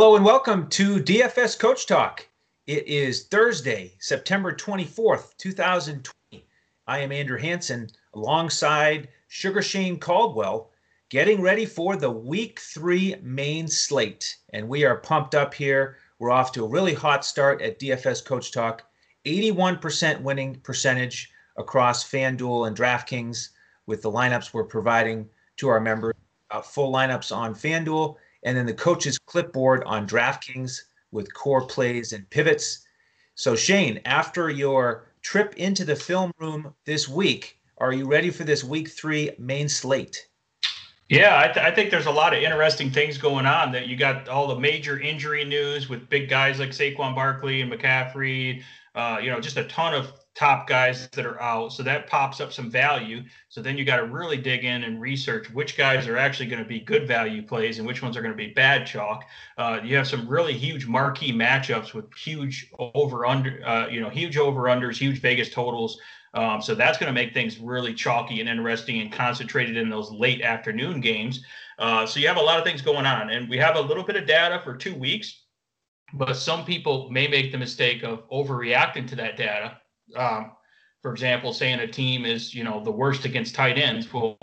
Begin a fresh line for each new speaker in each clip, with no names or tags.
Hello and welcome to DFS Coach Talk. It is Thursday, September 24th, 2020. I am Andrew Hanson alongside Sugar Shane Caldwell, getting ready for the week three main slate. And we are pumped up here. We're off to a really hot start at DFS Coach Talk. 81% winning percentage across FanDuel and DraftKings with the lineups we're providing to our members. Uh, full lineups on FanDuel and then the coach's clipboard on DraftKings with core plays and pivots. So, Shane, after your trip into the film room this week, are you ready for this week three main slate?
Yeah, I, th- I, think there's a lot of interesting things going on. That you got all the major injury news with big guys like Saquon Barkley and McCaffrey. Uh, you know, just a ton of top guys that are out. So that pops up some value. So then you got to really dig in and research which guys are actually going to be good value plays and which ones are going to be bad chalk. Uh, you have some really huge marquee matchups with huge over under, uh, you know, huge over unders, huge Vegas totals. Um, so that's going to make things really chalky and interesting and concentrated in those late afternoon games. Uh, so you have a lot of things going on, and we have a little bit of data for two weeks. But some people may make the mistake of overreacting to that data um, for example, saying a team is, you know, the worst against tight ends. Well,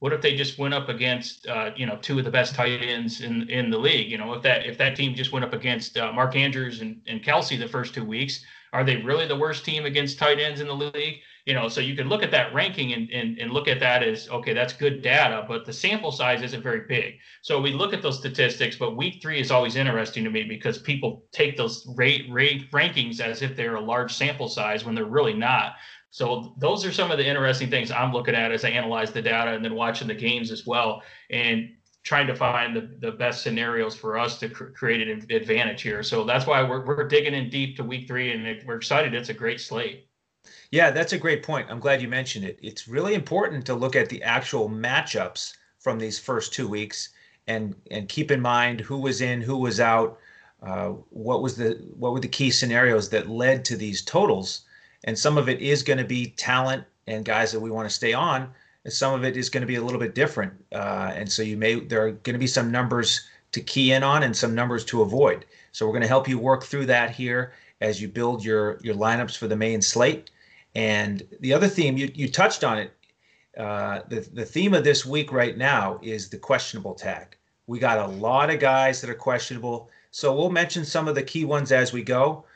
what if they just went up against, uh, you know, two of the best tight ends in in the league? You know, if that if that team just went up against uh, Mark Andrews and, and Kelce the first two weeks, are they really the worst team against tight ends in the league? You know, so you can look at that ranking and, and, and look at that as, okay, that's good data, but the sample size isn't very big. So we look at those statistics, but week three is always interesting to me because people take those rate, rate rankings as if they're a large sample size when they're really not. So those are some of the interesting things I'm looking at as I analyze the data and then watching the games as well. And trying to find the, the best scenarios for us to cr- create an advantage here. So that's why we're, we're digging in deep to week three and we're excited. It's a great slate.
Yeah, that's a great point. I'm glad you mentioned it. It's really important to look at the actual matchups from these first two weeks and and keep in mind who was in, who was out, uh, what was the what were the key scenarios that led to these totals. And some of it is going to be talent and guys that we want to stay on. And some of it is going to be a little bit different. Uh, and so you may there are going to be some numbers to key in on and some numbers to avoid. So we're going to help you work through that here as you build your your lineups for the main slate. And the other theme, you, you touched on it. Uh, the, the theme of this week right now is the questionable tag. We got a lot of guys that are questionable. So we'll mention some of the key ones as we go.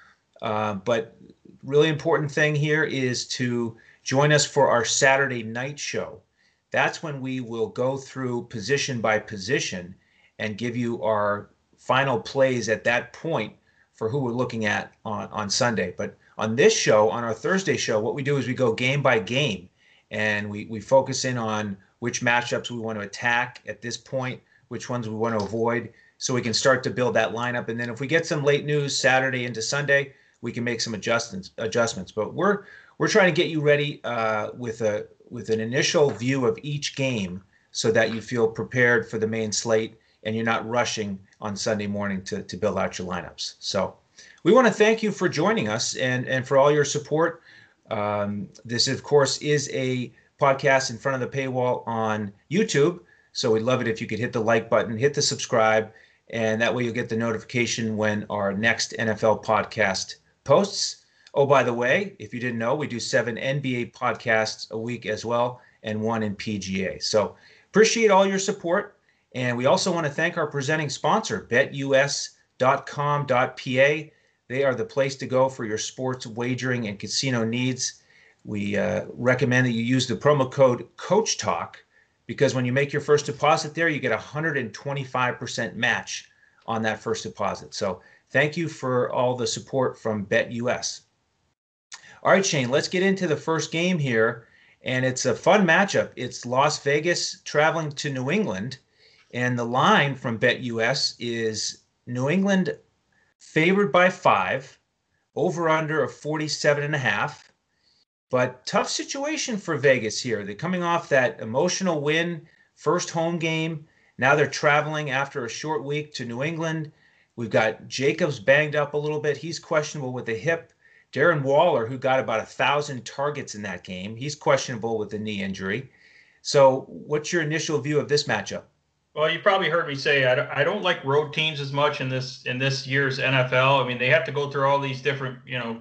Uh, but really important thing here is to join us for our Saturday night show. That's when we will go through position by position and give you our final plays at that point for who we're looking at on, on Sunday. But on this show, on our Thursday show, what we do is we go game by game and we, we focus in on which matchups we want to attack at this point, which ones we want to avoid, so we can start to build that lineup. And then if we get some late news Saturday into Sunday, we can make some adjustments. Adjustments. But we're we're trying to get you ready uh, with a with an initial view of each game, so that you feel prepared for the main slate and you're not rushing on Sunday morning to to build out your lineups. So we want to thank you for joining us and, and for all your support. Um, this, of course, is a podcast in front of the paywall on YouTube. So we'd love it if you could hit the like button, hit the subscribe, and that way you'll get the notification when our next NFL podcast posts. Oh, by the way, if you didn't know, we do seven NBA podcasts a week as well, and one in PGA. So appreciate all your support. And we also want to thank our presenting sponsor, betus.com.pa. They are the place to go for your sports wagering and casino needs. We uh, recommend that you use the promo code Coach Talk because when you make your first deposit there, you get a 125% match on that first deposit. So thank you for all the support from BetUS. All right, Shane, let's get into the first game here. And it's a fun matchup. It's Las Vegas traveling to New England. And the line from BetUS is New England favored by five, over under of 47 and a half. But tough situation for Vegas here. They're coming off that emotional win, first home game. Now they're traveling after a short week to New England. We've got Jacobs banged up a little bit. He's questionable with the hip. Darren Waller, who got about a thousand targets in that game, he's questionable with the knee injury. So, what's your initial view of this matchup?
Well, you probably heard me say I don't, I don't like road teams as much in this in this year's NFL. I mean, they have to go through all these different, you know,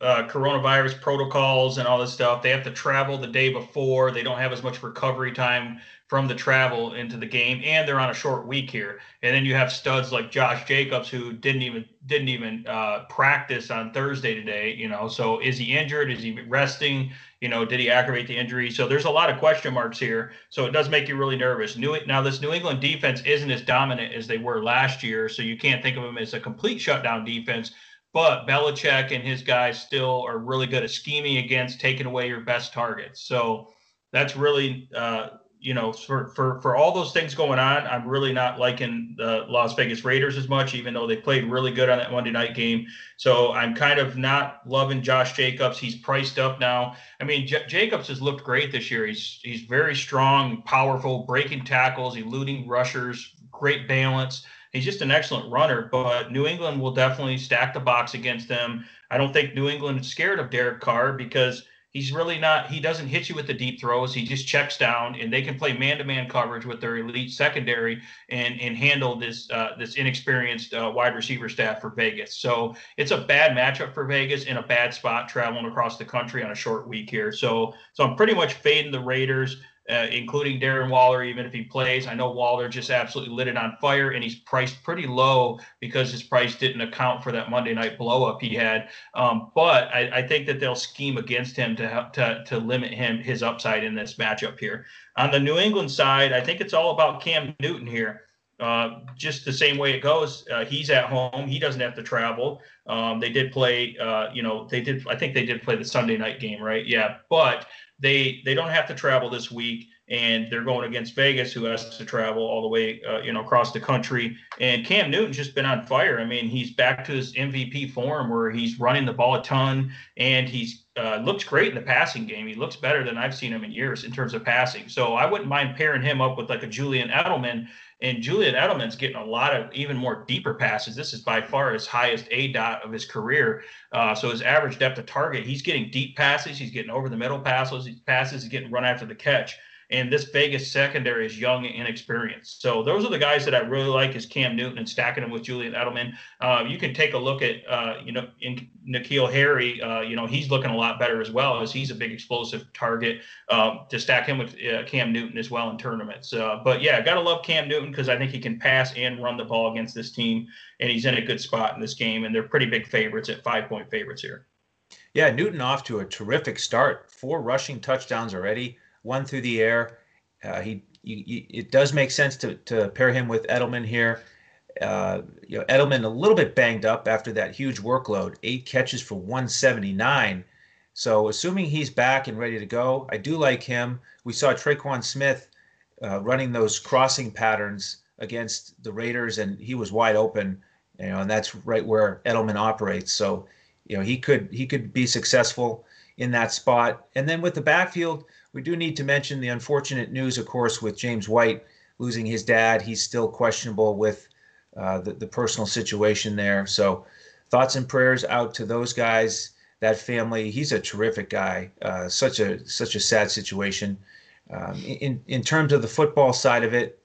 uh, coronavirus protocols and all this stuff. They have to travel the day before. They don't have as much recovery time from the travel into the game, and they're on a short week here. And then you have studs like Josh Jacobs who didn't even didn't even uh, practice on Thursday today. You know, so is he injured? Is he resting? You know, did he aggravate the injury? So there's a lot of question marks here. So it does make you really nervous. New now this New England defense isn't as dominant as they were last year, so you can't think of them as a complete shutdown defense. But Belichick and his guys still are really good at scheming against taking away your best targets. So that's really uh, you know, for, for for all those things going on, I'm really not liking the Las Vegas Raiders as much, even though they played really good on that Monday night game. So I'm kind of not loving Josh Jacobs. He's priced up now. I mean, J- Jacobs has looked great this year. He's he's very strong, powerful, breaking tackles, eluding rushers, great balance. He's just an excellent runner. But New England will definitely stack the box against them. I don't think New England is scared of Derek Carr because He's really not. He doesn't hit you with the deep throws. He just checks down, and they can play man-to-man coverage with their elite secondary and and handle this uh, this inexperienced uh, wide receiver staff for Vegas. So it's a bad matchup for Vegas in a bad spot traveling across the country on a short week here. So so I'm pretty much fading the Raiders uh, including Darren Waller, even if he plays. I know Waller just absolutely lit it on fire, and he's priced pretty low because his price didn't account for that Monday night blowup he had. Um, but I, I, think that they'll scheme against him to, help, to to limit him his upside in this matchup here. On the New England side, I think it's all about Cam Newton here. Uh, just the same way it goes. Uh, he's at home. He doesn't have to travel. Um, they did play, uh, you know, they did, I think they did play the Sunday night game, right? Yeah. But they they don't have to travel this week and they're going against Vegas, who has to travel all the way, uh, you know, across the country. And Cam Newton's just been on fire. I mean, he's back to his MVP form where he's running the ball a ton, and he's uh, looks great in the passing game. He looks better than I've seen him in years in terms of passing. So I wouldn't mind pairing him up with like a Julian Edelman. And Julian Edelman's getting a lot of even more deeper passes. This is by far his highest A dot of his career. Uh, so his average depth of target, he's getting deep passes. He's getting over the middle passes. Passes. He's getting run after the catch and this Vegas secondary is young and inexperienced. So those are the guys that I really like is Cam Newton and stacking him with Julian Edelman. Uh, you can take a look at uh, you know in N'Keal Harry. Uh, you know he's looking a lot better as well as he's a big explosive target um, to stack him with uh, Cam Newton as well in tournaments. Uh, but yeah, gotta love Cam Newton because I think he can pass and run the ball against this team, and he's in a good spot in this game. And they're pretty big favorites at five point favorites here.
Yeah, Newton off to a terrific start. Four rushing touchdowns already one through the air. Uh, he, he, it does make sense to, to pair him with Edelman here. Uh, you know, Edelman a little bit banged up after that huge workload, eight catches for 179. So assuming he's back and ready to go, I do like him. We saw Tre'Quan Smith uh, running those crossing patterns against the Raiders, and he was wide open. You know, and that's right where Edelman operates. So, you know, he could he could be successful in that spot. And then with the backfield, we do need to mention the unfortunate news, of course, with James White losing his dad. He's still questionable with uh, the, the personal situation there. So, thoughts and prayers out to those guys, that family. He's a terrific guy. Uh, such a such a sad situation. Um, in in terms of the football side of it,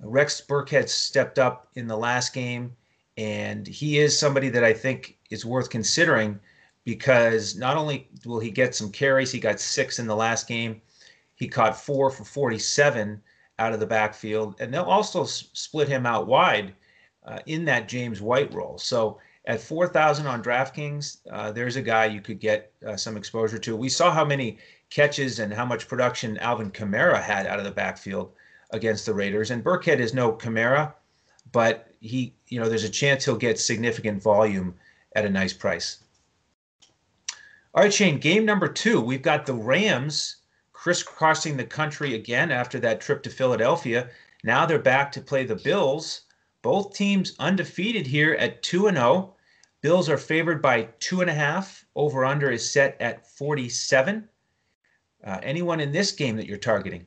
Rex Burkhead stepped up in the last game, and he is somebody that I think is worth considering because not only will he get some carries, he got six in the last game, he caught four for 47 out of the backfield, and they'll also s- split him out wide uh, in that James White role. So at 4,000 on DraftKings, uh, there's a guy you could get uh, some exposure to. We saw how many catches and how much production Alvin Kamara had out of the backfield against the Raiders, and Burkhead is no Kamara, but he, you know, there's a chance he'll get significant volume at a nice price. All right, Shane, game number two. We've got the Rams crisscrossing the country again after that trip to Philadelphia. Now they're back to play the Bills. Both teams undefeated here at 2 and 0. Bills are favored by two and a half. Over under is set at 47. Uh, anyone in this game that you're targeting?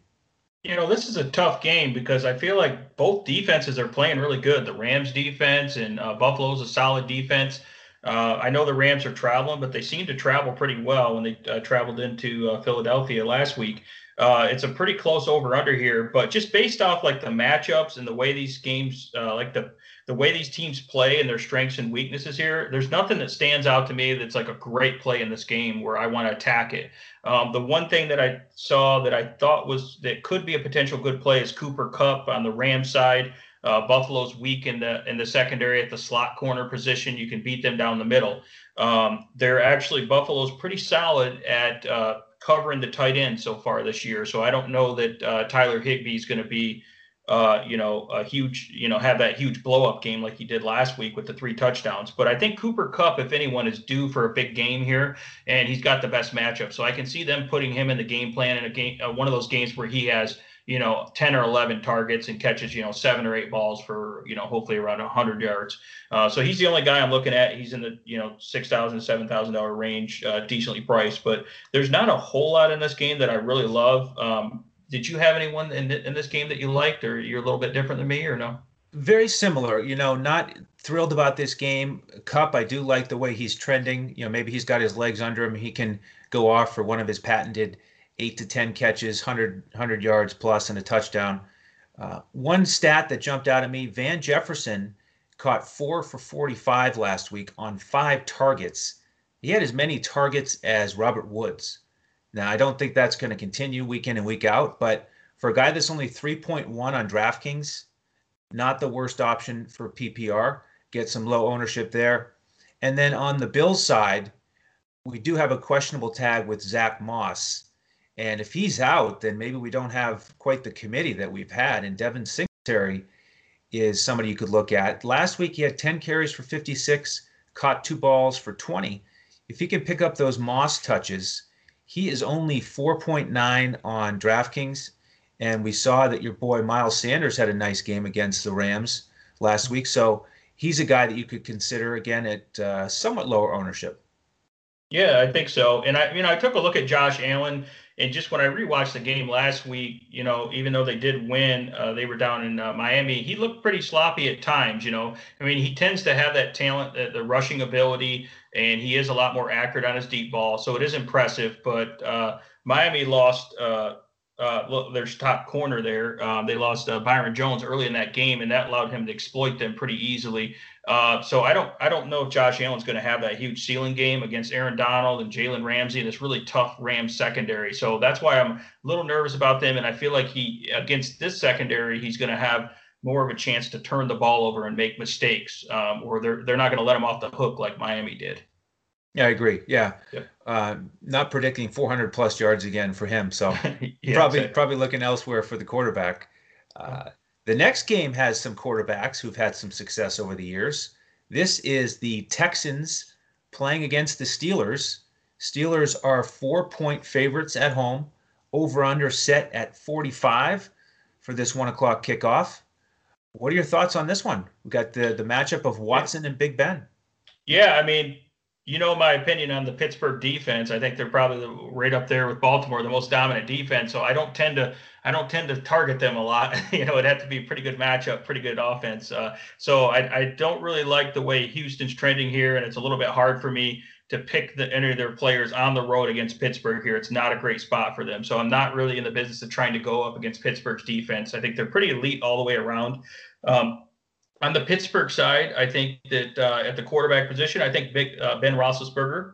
You know, this is a tough game because I feel like both defenses are playing really good. The Rams defense and uh, Buffalo's a solid defense. Uh, I know the Rams are traveling, but they seem to travel pretty well when they uh, traveled into uh, Philadelphia last week. Uh, it's a pretty close over under here, but just based off like the matchups and the way these games, uh, like the the way these teams play and their strengths and weaknesses here, there's nothing that stands out to me that's like a great play in this game where I want to attack it. Um, the one thing that I saw that I thought was that could be a potential good play is Cooper Kupp on the Ram side. Uh, Buffalo's weak in the in the secondary at the slot corner position. You can beat them down the middle. Um, they're actually Buffalo's pretty solid at uh, covering the tight end so far this year. So I don't know that uh, Tyler Higbee is going to be uh, you know, a huge, you know, have that huge blow up game like he did last week with the three touchdowns. But I think Cooper Kupp, if anyone, is due for a big game here, and he's got the best matchup. So I can see them putting him in the game plan in a game, uh, one of those games where he has, you know, 10 or 11 targets and catches, you know, seven or eight balls for, you know, hopefully around 100 yards. Uh, so he's the only guy I'm looking at. He's in the, you know, $6,000, $7,000 range, uh, decently priced. But there's not a whole lot in this game that I really love. Um, did you have anyone in, in this game that you liked, or you're a little bit different than me, or no?
Very similar. You know, not thrilled about this game. Kupp I do like the way he's trending. You know, maybe he's got his legs under him. He can go off for one of his patented eight to 10 catches, 100, 100 yards plus, and a touchdown. Uh, one stat that jumped out at me Van Jefferson caught four for 45 last week on five targets. He had as many targets as Robert Woods. Now, I don't think that's going to continue week in and week out, but for a guy that's only 3.1 on DraftKings, not the worst option for PPR. Get some low ownership there. And then on the Bills side, we do have a questionable tag with Zach Moss. And if he's out, then maybe we don't have quite the committee that we've had. And Devin Singletary is somebody you could look at. Last week, he had 10 carries for 56, caught two balls for 20. If he can pick up those Moss touches, he is only 4.9 on DraftKings. And we saw that your boy Miles Sanders had a nice game against the Rams last week. So he's a guy that you could consider again at uh, somewhat lower ownership.
Yeah, I think so. And I, you know, I took a look at Josh Allen, and just when I rewatched the game last week, you know, even though they did win, uh, they were down in uh, Miami. He looked pretty sloppy at times. You know, I mean, he tends to have that talent, the, the rushing ability, and he is a lot more accurate on his deep ball. So it is impressive. But uh, Miami lost uh, uh, their top corner there. Um, they lost uh, Byron Jones early in that game, and that allowed him to exploit them pretty easily. Uh, so I don't I don't know if Josh Allen's going to have that huge ceiling game against Aaron Donald and Jalen Ramsey and this really tough Rams secondary. So that's why I'm a little nervous about them, and I feel like he against this secondary he's going to have more of a chance to turn the ball over and make mistakes, um, or they're they're not going to let him off the hook like Miami did.
Yeah, I agree. Yeah, yeah. Uh, not predicting 400 plus yards again for him. So yeah, probably exactly. probably looking elsewhere for the quarterback. Uh, the next game has some quarterbacks who've had some success over the years. This is the Texans playing against the Steelers. Steelers are four point favorites at home. Over under set at 45 for this one o'clock kickoff. What are your thoughts on this one? We got the the matchup of Watson and Big Ben.
Yeah, I mean, you know my opinion on the Pittsburgh defense. I think they're probably right up there with Baltimore, the most dominant defense. So I don't tend to I don't tend to target them a lot. you know, it'd have to be a pretty good matchup, pretty good offense. Uh, so I, I don't really like the way Houston's trending here, and it's a little bit hard for me to pick the, any of their players on the road against Pittsburgh here. It's not a great spot for them. So I'm not really in the business of trying to go up against Pittsburgh's defense. I think they're pretty elite all the way around. Um, on the Pittsburgh side, I think that uh, at the quarterback position, I think Big, uh, Ben Roethlisberger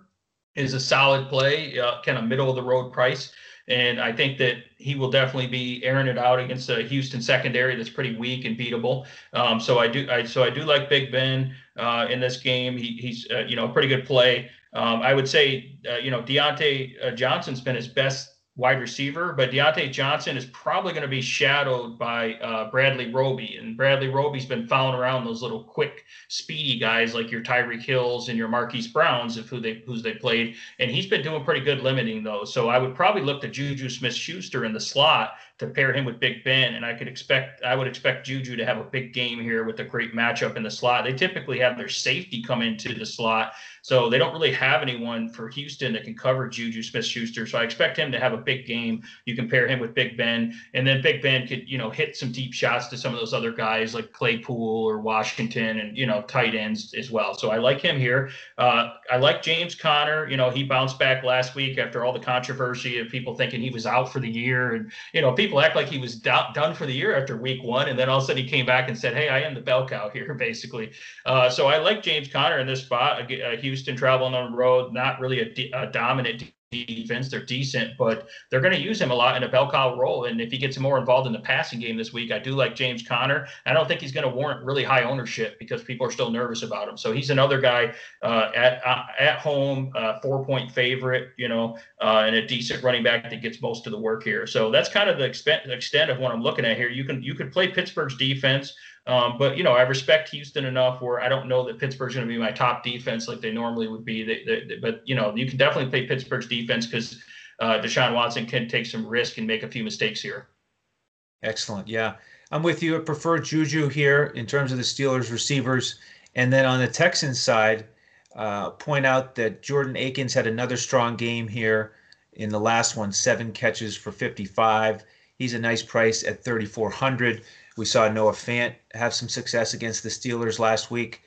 is a solid play, uh, kind of middle of the road price. And I think that he will definitely be airing it out against a Houston secondary that's pretty weak and beatable. Um, so I do, I, so I do like Big Ben uh, in this game. He, he's, uh, you know, a pretty good play. Um, I would say, uh, you know, Diontae Johnson's been his best wide receiver, but Diontae Johnson is probably going to be shadowed by uh, Bradley Roby. And Bradley Roby's been found around those little quick, speedy guys like your Tyreek Hills and your Marquise Browns, of who they who's they played. And he's been doing pretty good limiting those. So I would probably look to Juju Smith Schuster in the slot to pair him with Big Ben, and I could expect I would expect Juju to have a big game here with a great matchup in the slot. They typically have their safety come into the slot, so they don't really have anyone for Houston that can cover Juju Smith-Schuster. So I expect him to have a big game. You pair him with Big Ben, and then Big Ben could you know hit some deep shots to some of those other guys like Claypool or Washington, and you know tight ends as well. So I like him here. Uh, I like James Conner. You know he bounced back last week after all the controversy of people thinking he was out for the year, and you know people act like he was do- done for the year after week one, and then all of a sudden he came back and said, "Hey, I am the bell cow here," basically. Uh, so I like James Conner in this spot. Uh, Houston traveling on the road, not really a dominant defense. They're decent, but they're going to use him a lot in a bell cow role. And if he gets more involved in the passing game this week, I do like James Conner. I don't think he's going to warrant really high ownership because people are still nervous about him. So he's another guy uh, at uh, at home, uh, four point favorite, you know, uh, and a decent running back that gets most of the work here. So that's kind of the extent, extent of what I'm looking at here. You can you could play Pittsburgh's defense. Um, but you know, I respect Houston enough where I don't know that Pittsburgh's going to be my top defense like they normally would be. They, they, but you know, you can definitely play Pittsburgh's defense because uh, Deshaun Watson can take some risk and make a few mistakes here.
Excellent. Yeah, I'm with you. I prefer Juju here in terms of the Steelers receivers, and then on the Texans side, uh, point out that Jordan Akins had another strong game here in the last one, seven catches for 55. He's a nice price at 3,400. We saw Noah Fant have some success against the Steelers last week.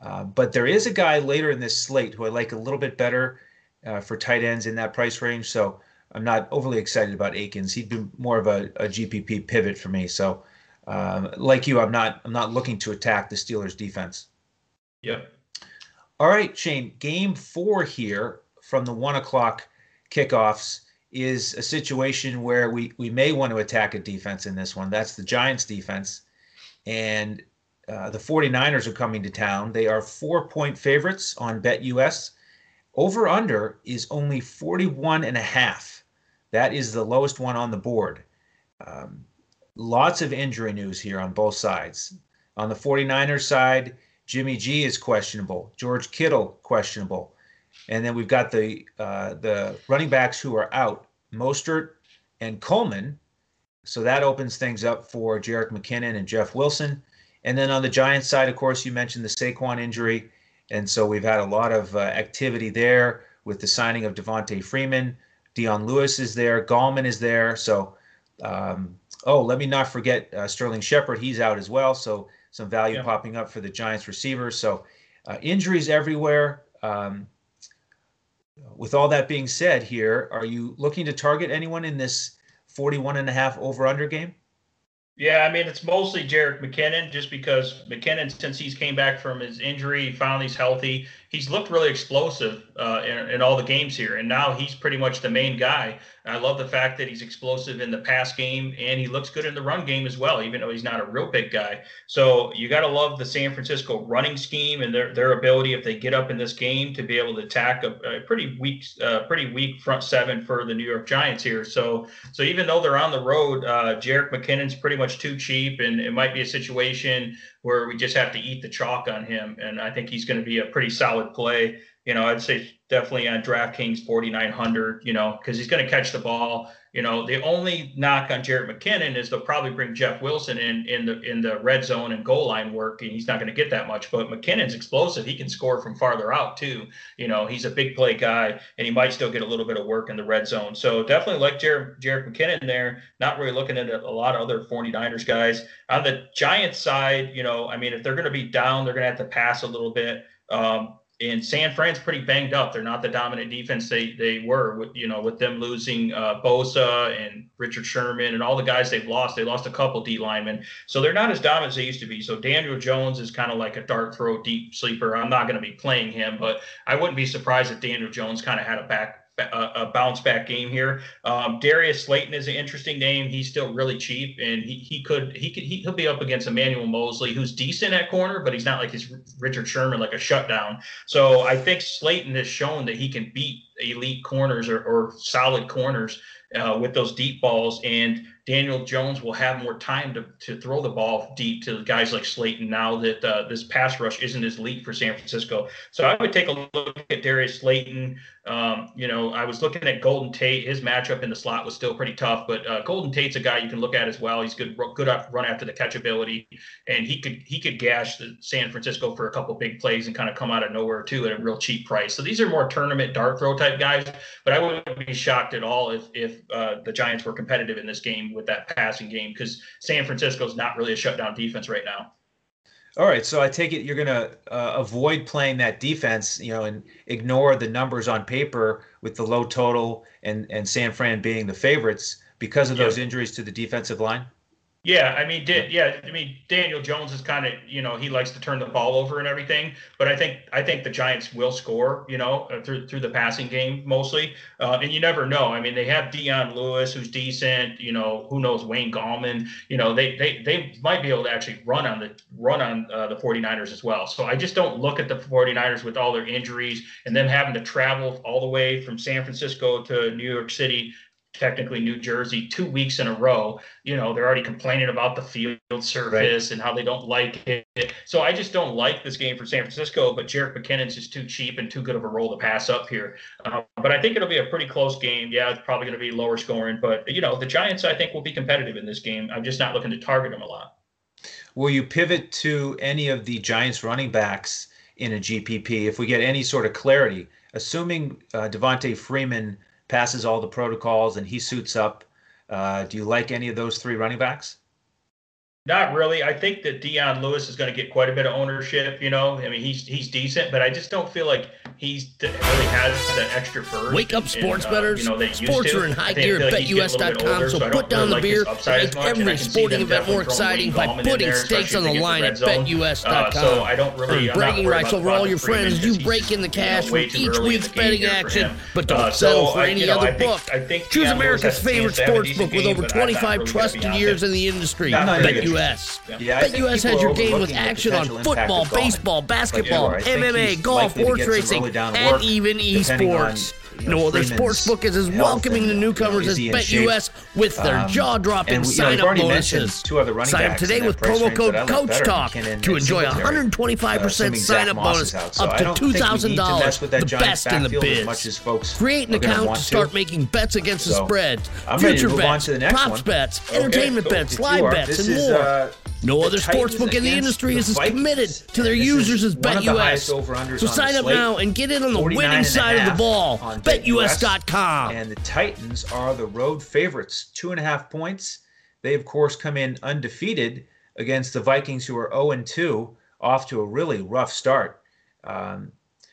Uh, but there is a guy later in this slate who I like a little bit better uh, for tight ends in that price range. So I'm not overly excited about Akins. He'd be more of a, a GPP pivot for me. So um, like you, I'm not I'm not looking to attack the Steelers defense.
Yep.
All right, Shane. Game four here from the one o'clock kickoffs is a situation where we we may want to attack a defense in this one. That's the Giants defense. And uh, the 49ers are coming to town. They are four point favorites on BetUS. Over under is only 41 and a half. That is the lowest one on the board. Um, lots of injury news here on both sides. On the 49ers side, Jimmy G is questionable. George Kittle questionable. And then we've got the uh, the running backs who are out, Mostert and Coleman. So that opens things up for Jerick McKinnon and Jeff Wilson. And then on the Giants side, of course, you mentioned the Saquon injury. And so we've had a lot of uh, activity there with the signing of Devonta Freeman. Dion Lewis is there. Gallman is there. So, um, oh, let me not forget uh, Sterling Shepard. He's out as well. So some value yeah. popping up for the Giants receivers. So uh, injuries everywhere. Um, with all that being said here, are you looking to target anyone in this 41 and a half over under game?
Yeah, I mean it's mostly Jerick McKinnon, just because McKinnon, since he's came back from his injury, finally he's healthy. He's looked really explosive uh, in, in, all the games here, and now he's pretty much the main guy. I love the fact that he's explosive in the pass game, and he looks good in the run game as well, even though he's not a real big guy. So you got to love the San Francisco running scheme and their their ability if they get up in this game to be able to attack a, a pretty weak, uh, pretty weak front seven for the New York Giants here. So so even though they're on the road, uh, Jerick McKinnon's pretty much too cheap, and it might be a situation where we just have to eat the chalk on him. And I think he's going to be a pretty solid play. You know, I'd say definitely on DraftKings 4,900, you know, because he's going to catch the ball. You know, the only knock on Jerick McKinnon is they'll probably bring Jeff Wilson in in the in the red zone and goal line work, and he's not going to get that much. But McKinnon's explosive; he can score from farther out too. You know, he's a big play guy, and he might still get a little bit of work in the red zone. So definitely like Jared Jerick McKinnon there. Not really looking at a, a lot of other 49ers guys on the Giants side. You know, I mean, if they're going to be down, they're going to have to pass a little bit. Um, and San Fran's pretty banged up. They're not the dominant defense they they were with you know with them losing uh, Bosa and Richard Sherman and all the guys they've lost. They lost a couple D linemen, so they're not as dominant as they used to be. So Daniel Jones is kind of like a dart throw deep sleeper. I'm not going to be playing him, but I wouldn't be surprised if Daniel Jones kind of had a back a, a bounce back game here. Um, Darius Slayton is an interesting name. He's still really cheap, and he, he could he could he, will be up against Emmanuel Moseley, who's decent at corner, but he's not like his Richard Sherman, like a shutdown. So I think Slayton has shown that he can beat elite corners or, or solid corners uh, with those deep balls. And Daniel Jones will have more time to, to throw the ball deep to guys like Slayton now that uh, this pass rush isn't as elite for San Francisco. So I would take a look at Darius Slayton. Um, you know, I was looking at Golden Tate. His matchup in the slot was still pretty tough, but uh, Golden Tate's a guy you can look at as well. He's good, good run after the catch ability, and he could he could gash the San Francisco for a couple big plays and kind of come out of nowhere too at a real cheap price. So these are more tournament dart throw type guys. But I wouldn't be shocked at all if if uh, the Giants were competitive in this game with that passing game because San Francisco is not really a shutdown defense right now.
All right, so I take it you're going to uh, avoid playing that defense, you know, and ignore the numbers on paper with the low total and and San Fran being the favorites because of those injuries to the defensive line.
Yeah, I mean, did, yeah, I mean, Daniel Jones is kind of, you know, he likes to turn the ball over and everything, but I think I think the Giants will score, you know, uh, through through the passing game mostly, uh, and you never know. I mean, they have Dion Lewis, who's decent, you know, who knows Wayne Gallman, you know, they they they might be able to actually run on the run on uh, the 49ers as well. So I just don't look at the 49ers with all their injuries and them having to travel all the way from San Francisco to New York City technically New Jersey two weeks in a row. You know, they're already complaining about the field surface right. and how they don't like it. So I just don't like this game for San Francisco. But Jerick McKinnon's just too cheap and too good of a role to pass up here. Uh, but I think it'll be a pretty close game. Yeah, it's probably going to be lower scoring, but you know, the Giants I think will be competitive in this game. I'm just not looking to target them a lot.
Will you pivot to any of the Giants running backs in a GPP if we get any sort of clarity? Assuming uh, Devonta Freeman passes all the protocols and he suits up. Uh, do you like any of those three running backs?
Not really. I think that Dion Lewis is going to get quite a bit of ownership. You know, I mean, he's he's decent, but I just don't feel like he's really has the extra burst.
Wake up, sports and, uh, betters! You know, Sports are in high gear at BetUS.com, so, so put down really the beer and make every sporting event more exciting by putting stakes on the line at BetUS.com. Uh, so I don't really. Bragging rights over all your friends. You break in the cash with each week's betting action, but don't uh, settle for any other book. Choose America's favorite sports book with over 25 trusted years in the industry. BetUS. BetUS. Yeah, BetUS has your game with action on football, baseball, basketball, MMA, golf, horse racing, and even esports. No other sports book is as welcoming to newcomers as BetUS with their um, jaw-dropping sign-up bonuses. Sign up today with promo code CoachTalk to enjoy a 125% sign-up bonus up to $2,000. The best in the biz. Create an account to start making bets against the spread, future bets, props bets, entertainment bets, live bets, and more. No other sportsbook in the industry is as committed to their users as BetUS. So sign up now and get in on the winning side of the ball. BetUS.com.
And the Titans are the road favorites, two and a half points. They, of course, come in undefeated against the Vikings, who are 0 2, off to a really rough start. Um,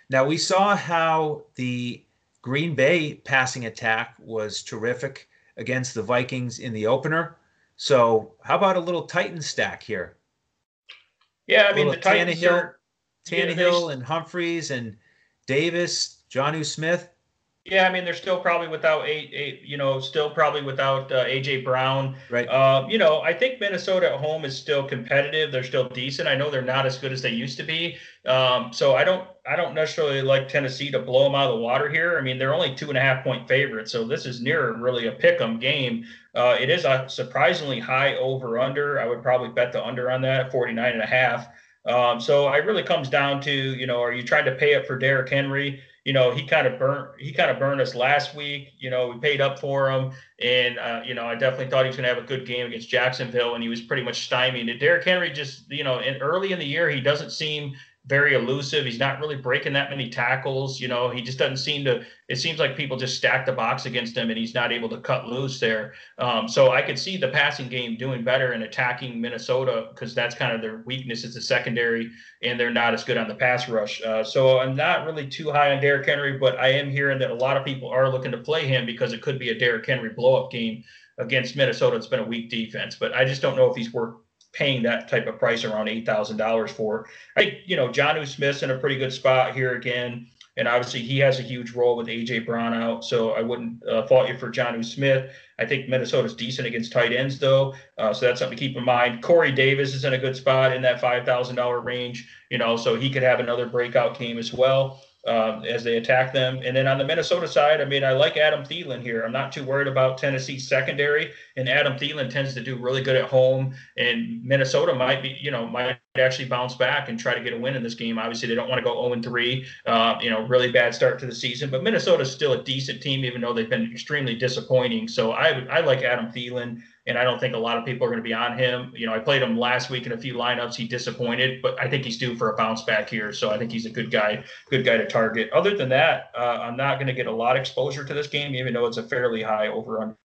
now, we saw how the Green Bay passing attack was terrific against the Vikings in the opener. So how about a little Titan stack here?
Yeah, I mean the Titans
Tannehill, are Tannehill yeah, and Humphries and Davis, Jonnu Smith.
Yeah, I mean they're still probably without a, a you know still probably without uh, AJ Brown.
Right.
Uh, you know I think Minnesota at home is still competitive. They're still decent. I know they're not as good as they used to be. Um, so I don't I don't necessarily like Tennessee to blow them out of the water here. I mean they're only two and a half point favorites, so this is near really a pick 'em game. Uh, it is a surprisingly high over under. I would probably bet the under on that 49 and a half. Um, so it really comes down to you know are you trying to pay up for Derrick Henry? You know, he kind of burnt he kind of burned us last week. You know, we paid up for him, and uh, you know, I definitely thought he was going to have a good game against Jacksonville, and he was pretty much stymied. And Derrick Henry just, you know, in, early in the year, he doesn't seem very elusive. He's not really breaking that many tackles. You know, he just doesn't seem to. It seems like people just stack the box against him, and he's not able to cut loose there. Um, so I could see the passing game doing better and attacking Minnesota because that's kind of their weakness is the secondary, and they're not as good on the pass rush. Uh, so I'm not really too high on Derrick Henry, but I am hearing that a lot of people are looking to play him because it could be a Derrick Henry blow-up game against Minnesota. It's been a weak defense, but I just don't know if he's worth paying that type of price around eight thousand dollars for. I think you know Jonnu Smith's in a pretty good spot here again, and obviously he has a huge role with AJ Brown out, so I wouldn't uh, fault you for Jonnu Smith. I think Minnesota's decent against tight ends though, uh, so that's something to keep in mind. Corey Davis is in a good spot in that five thousand dollar range, you know, so he could have another breakout game as well. Um, as they attack them. And then on the Minnesota side, I mean, I like Adam Thielen here. I'm not too worried about Tennessee's secondary, and Adam Thielen tends to do really good at home. And Minnesota might be, you know, might actually bounce back and try to get a win in this game. Obviously, they don't want to go 0 3. Uh, you know, really bad start to the season, but Minnesota's still a decent team, even though they've been extremely disappointing. So I I like Adam Thielen and I don't think a lot of people are going to be on him. You know, I played him last week in a few lineups. He disappointed, but I think he's due for a bounce back here. So I think he's a good guy, good guy to target. Other than that, uh, I'm not going to get a lot of exposure to this game, even though it's a fairly high over under.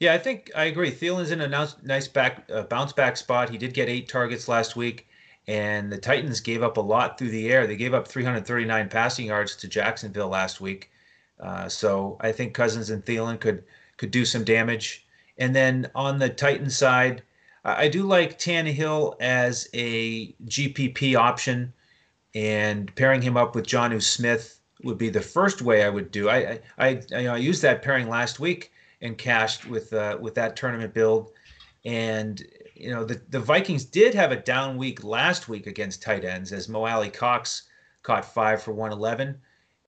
Yeah, I think I agree. Thielen's in a nice back uh, bounce back spot. He did get eight targets last week, and the Titans gave up a lot through the air. They gave up 339 passing yards to Jacksonville last week. Uh, so I think Cousins and Thielen could could do some damage. And then on the Titan side, I do like Tannehill as a GPP option, and pairing him up with Jonnu Smith would be the first way I would do. I I, I, you know, I used that pairing last week and cashed with uh, with that tournament build, and you know the the Vikings did have a down week last week against tight ends as Mo Alie-Cox caught five for 111,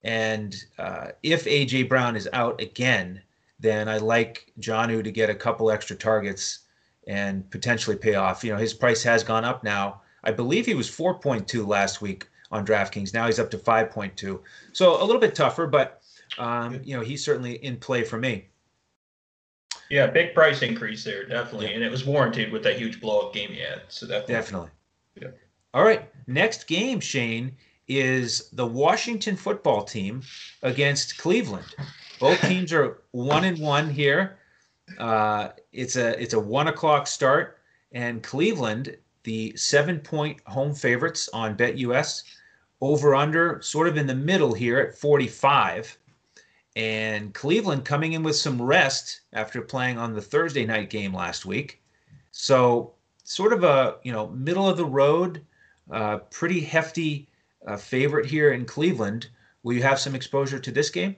and uh, if AJ Brown is out again then I like Jonnu to get a couple extra targets and potentially pay off. You know, his price has gone up now. I believe he was 4.2 last week on DraftKings. Now he's up to 5.2. So a little bit tougher, but um, you know, he's certainly in play for me.
Yeah, big price increase there, definitely, yeah. and it was warranted with that huge blow up game he had. So definitely.
Definitely. Yeah. All right, next game, Shane, is the Washington football team against Cleveland. Both teams are one and one here. Uh, it's a it's a one o'clock start, and Cleveland, the seven point home favorites on BetUS, over under sort of in the middle here at 45. And Cleveland coming in with some rest after playing on the Thursday night game last week. So sort of a you know middle of the road, uh, pretty hefty uh, favorite here in Cleveland. Will you have some exposure to this game?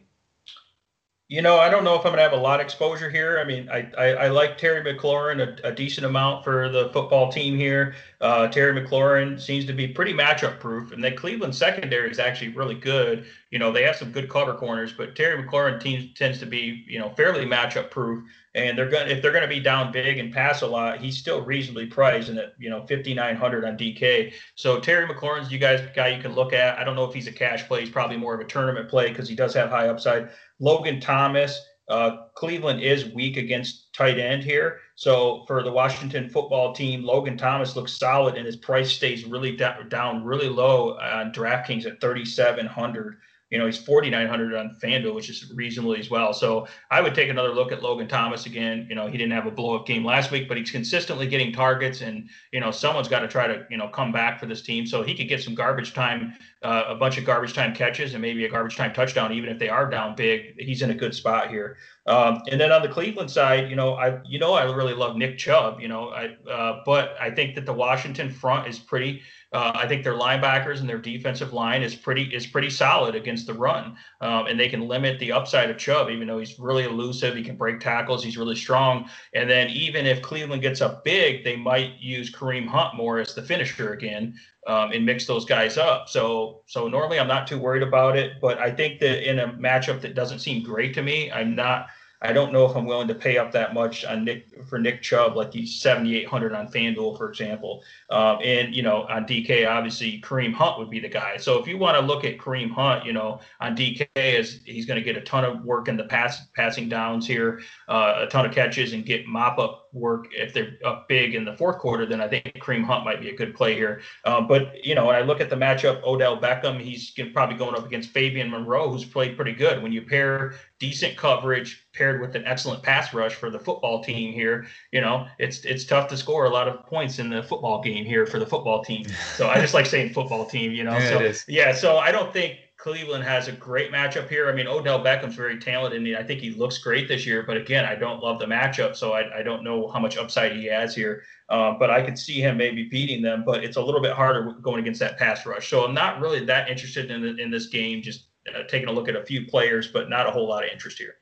You know, I don't know if I'm going to have a lot of exposure here. I mean, I, I, I like Terry McLaurin a, a, decent amount for the football team here. Uh, Terry McLaurin seems to be pretty matchup proof, and the Cleveland secondary is actually really good. You know, they have some good cover corners, but Terry McLaurin teams tends to be you know fairly matchup proof, and they're going if they're going to be down big and pass a lot, he's still reasonably priced and at you know 5900 on DK. So Terry McLaurin's you guys guy you can look at. I don't know if he's a cash play. He's probably more of a tournament play because he does have high upside. Logan Thomas. Uh, Cleveland is weak against tight end here. So for the Washington football team, Logan Thomas looks solid and his price stays really da- down really low on DraftKings at 3,700 you know, he's 4,900 on FanDuel, which is reasonably as well. So I would take another look at Logan Thomas again. You know, he didn't have a blow up game last week, but he's consistently getting targets, and you know, someone's got to try to you know come back for this team. So he could get some garbage time, uh, a bunch of garbage time catches, and maybe a garbage time touchdown, even if they are down big. He's in a good spot here. Um, and then on the Cleveland side, you know, I you know I really love Nick Chubb. You know, I uh, but I think that the Washington front is pretty uh, I think their linebackers and their defensive line is pretty is pretty solid against the run, um, and they can limit the upside of Chubb. Even though he's really elusive, he can break tackles. He's really strong. And then even if Cleveland gets up big, they might use Kareem Hunt more as the finisher again um, and mix those guys up. So so normally I'm not too worried about it, but I think that in a matchup that doesn't seem great to me, I'm not I don't know if I'm willing to pay up that much on Nick for Nick Chubb, like he's 7,800 on FanDuel, for example. Um, and you know, on DK, obviously Kareem Hunt would be the guy. So if you want to look at Kareem Hunt, you know, on DK, as he's going to get a ton of work in the pass passing downs here, uh, a ton of catches, and get mop up work if they're up big in the fourth quarter. Then I think Kareem Hunt might be a good play here. Um, but you know, when I look at the matchup, Odell Beckham, he's probably going up against Fabian Moreau, who's played pretty good. When you pair decent coverage paired with an excellent pass rush for the football team here, you know, it's it's tough to score a lot of points in the football game here for the football team. So I just like saying football team, you know.
Yeah,
so yeah, so I don't think Cleveland has a great matchup here. I mean, Odell Beckham's very talented, and I think he looks great this year. But again, I don't love the matchup, so I, I don't know how much upside he has here. Uh, but I could see him maybe beating them, but it's a little bit harder going against that pass rush. So I'm not really that interested in in this game. Just uh, taking a look at a few players, but not a whole lot of interest here.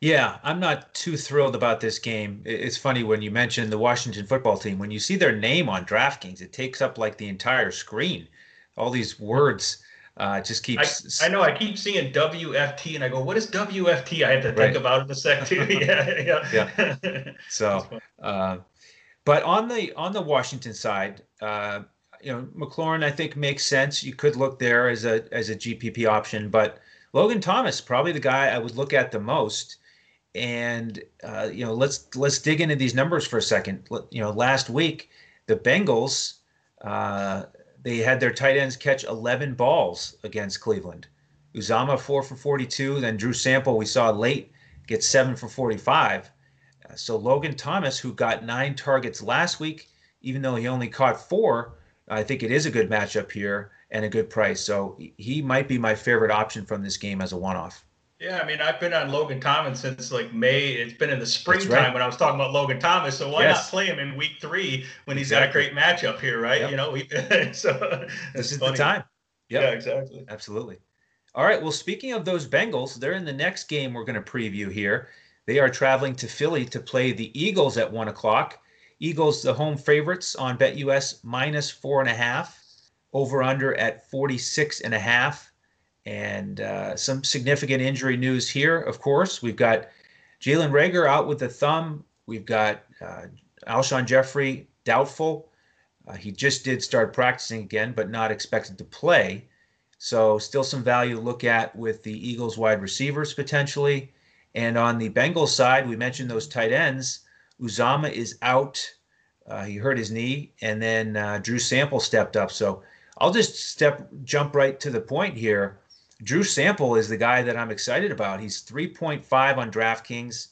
Yeah, I'm not too thrilled about this game. It's funny when you mention the Washington football team. When you see their name on DraftKings, it takes up like the entire screen. All these words. Uh, just keeps.
I, I, know. I keep seeing WFT, and I go, "What is WFT?" I have to think right. about it a sec too. yeah,
yeah. yeah. So, uh, but on the on the Washington side, uh, you know, McLaurin I think makes sense. You could look there as a as a GPP option, but Logan Thomas probably the guy I would look at the most. And uh, you know, let's let's dig into these numbers for a second. You know, last week the Bengals uh, they had their tight ends catch 11 balls against Cleveland. Uzomah four for 42. Then Drew Sample we saw late get seven for 45. Uh, so Logan Thomas, who got nine targets last week, even though he only caught four, I think it is a good matchup here and a good price. So he might be my favorite option from this game as a one-off.
Yeah, I mean, I've been on Logan Thomas since like May. It's been in the springtime right. when I was talking about Logan Thomas. So why yes. not play him in week three when he's exactly. got a great matchup here, right? Yep. You know, we,
so this is funny. the time.
Yep. Yeah, exactly.
Absolutely. All right. Well, speaking of those Bengals, they're in the next game we're going to preview here. They are traveling to Philly to play the Eagles at one o'clock. Eagles, the home favorites on BetUS, minus four and a half, over under at 46 and a half. And uh, some significant injury news here, of course. We've got Jalen Reagor out with the thumb. We've got uh, Alshon Jeffery doubtful. Uh, he just did start practicing again, but not expected to play. So, still some value to look at with the Eagles wide receivers potentially. And on the Bengals side, we mentioned those tight ends. Uzomah is out. Uh, he hurt his knee, and then uh, Drew Sample stepped up. So I'll just step jump right to the point here. Drew Sample is the guy that I'm excited about. He's 3.5 on DraftKings.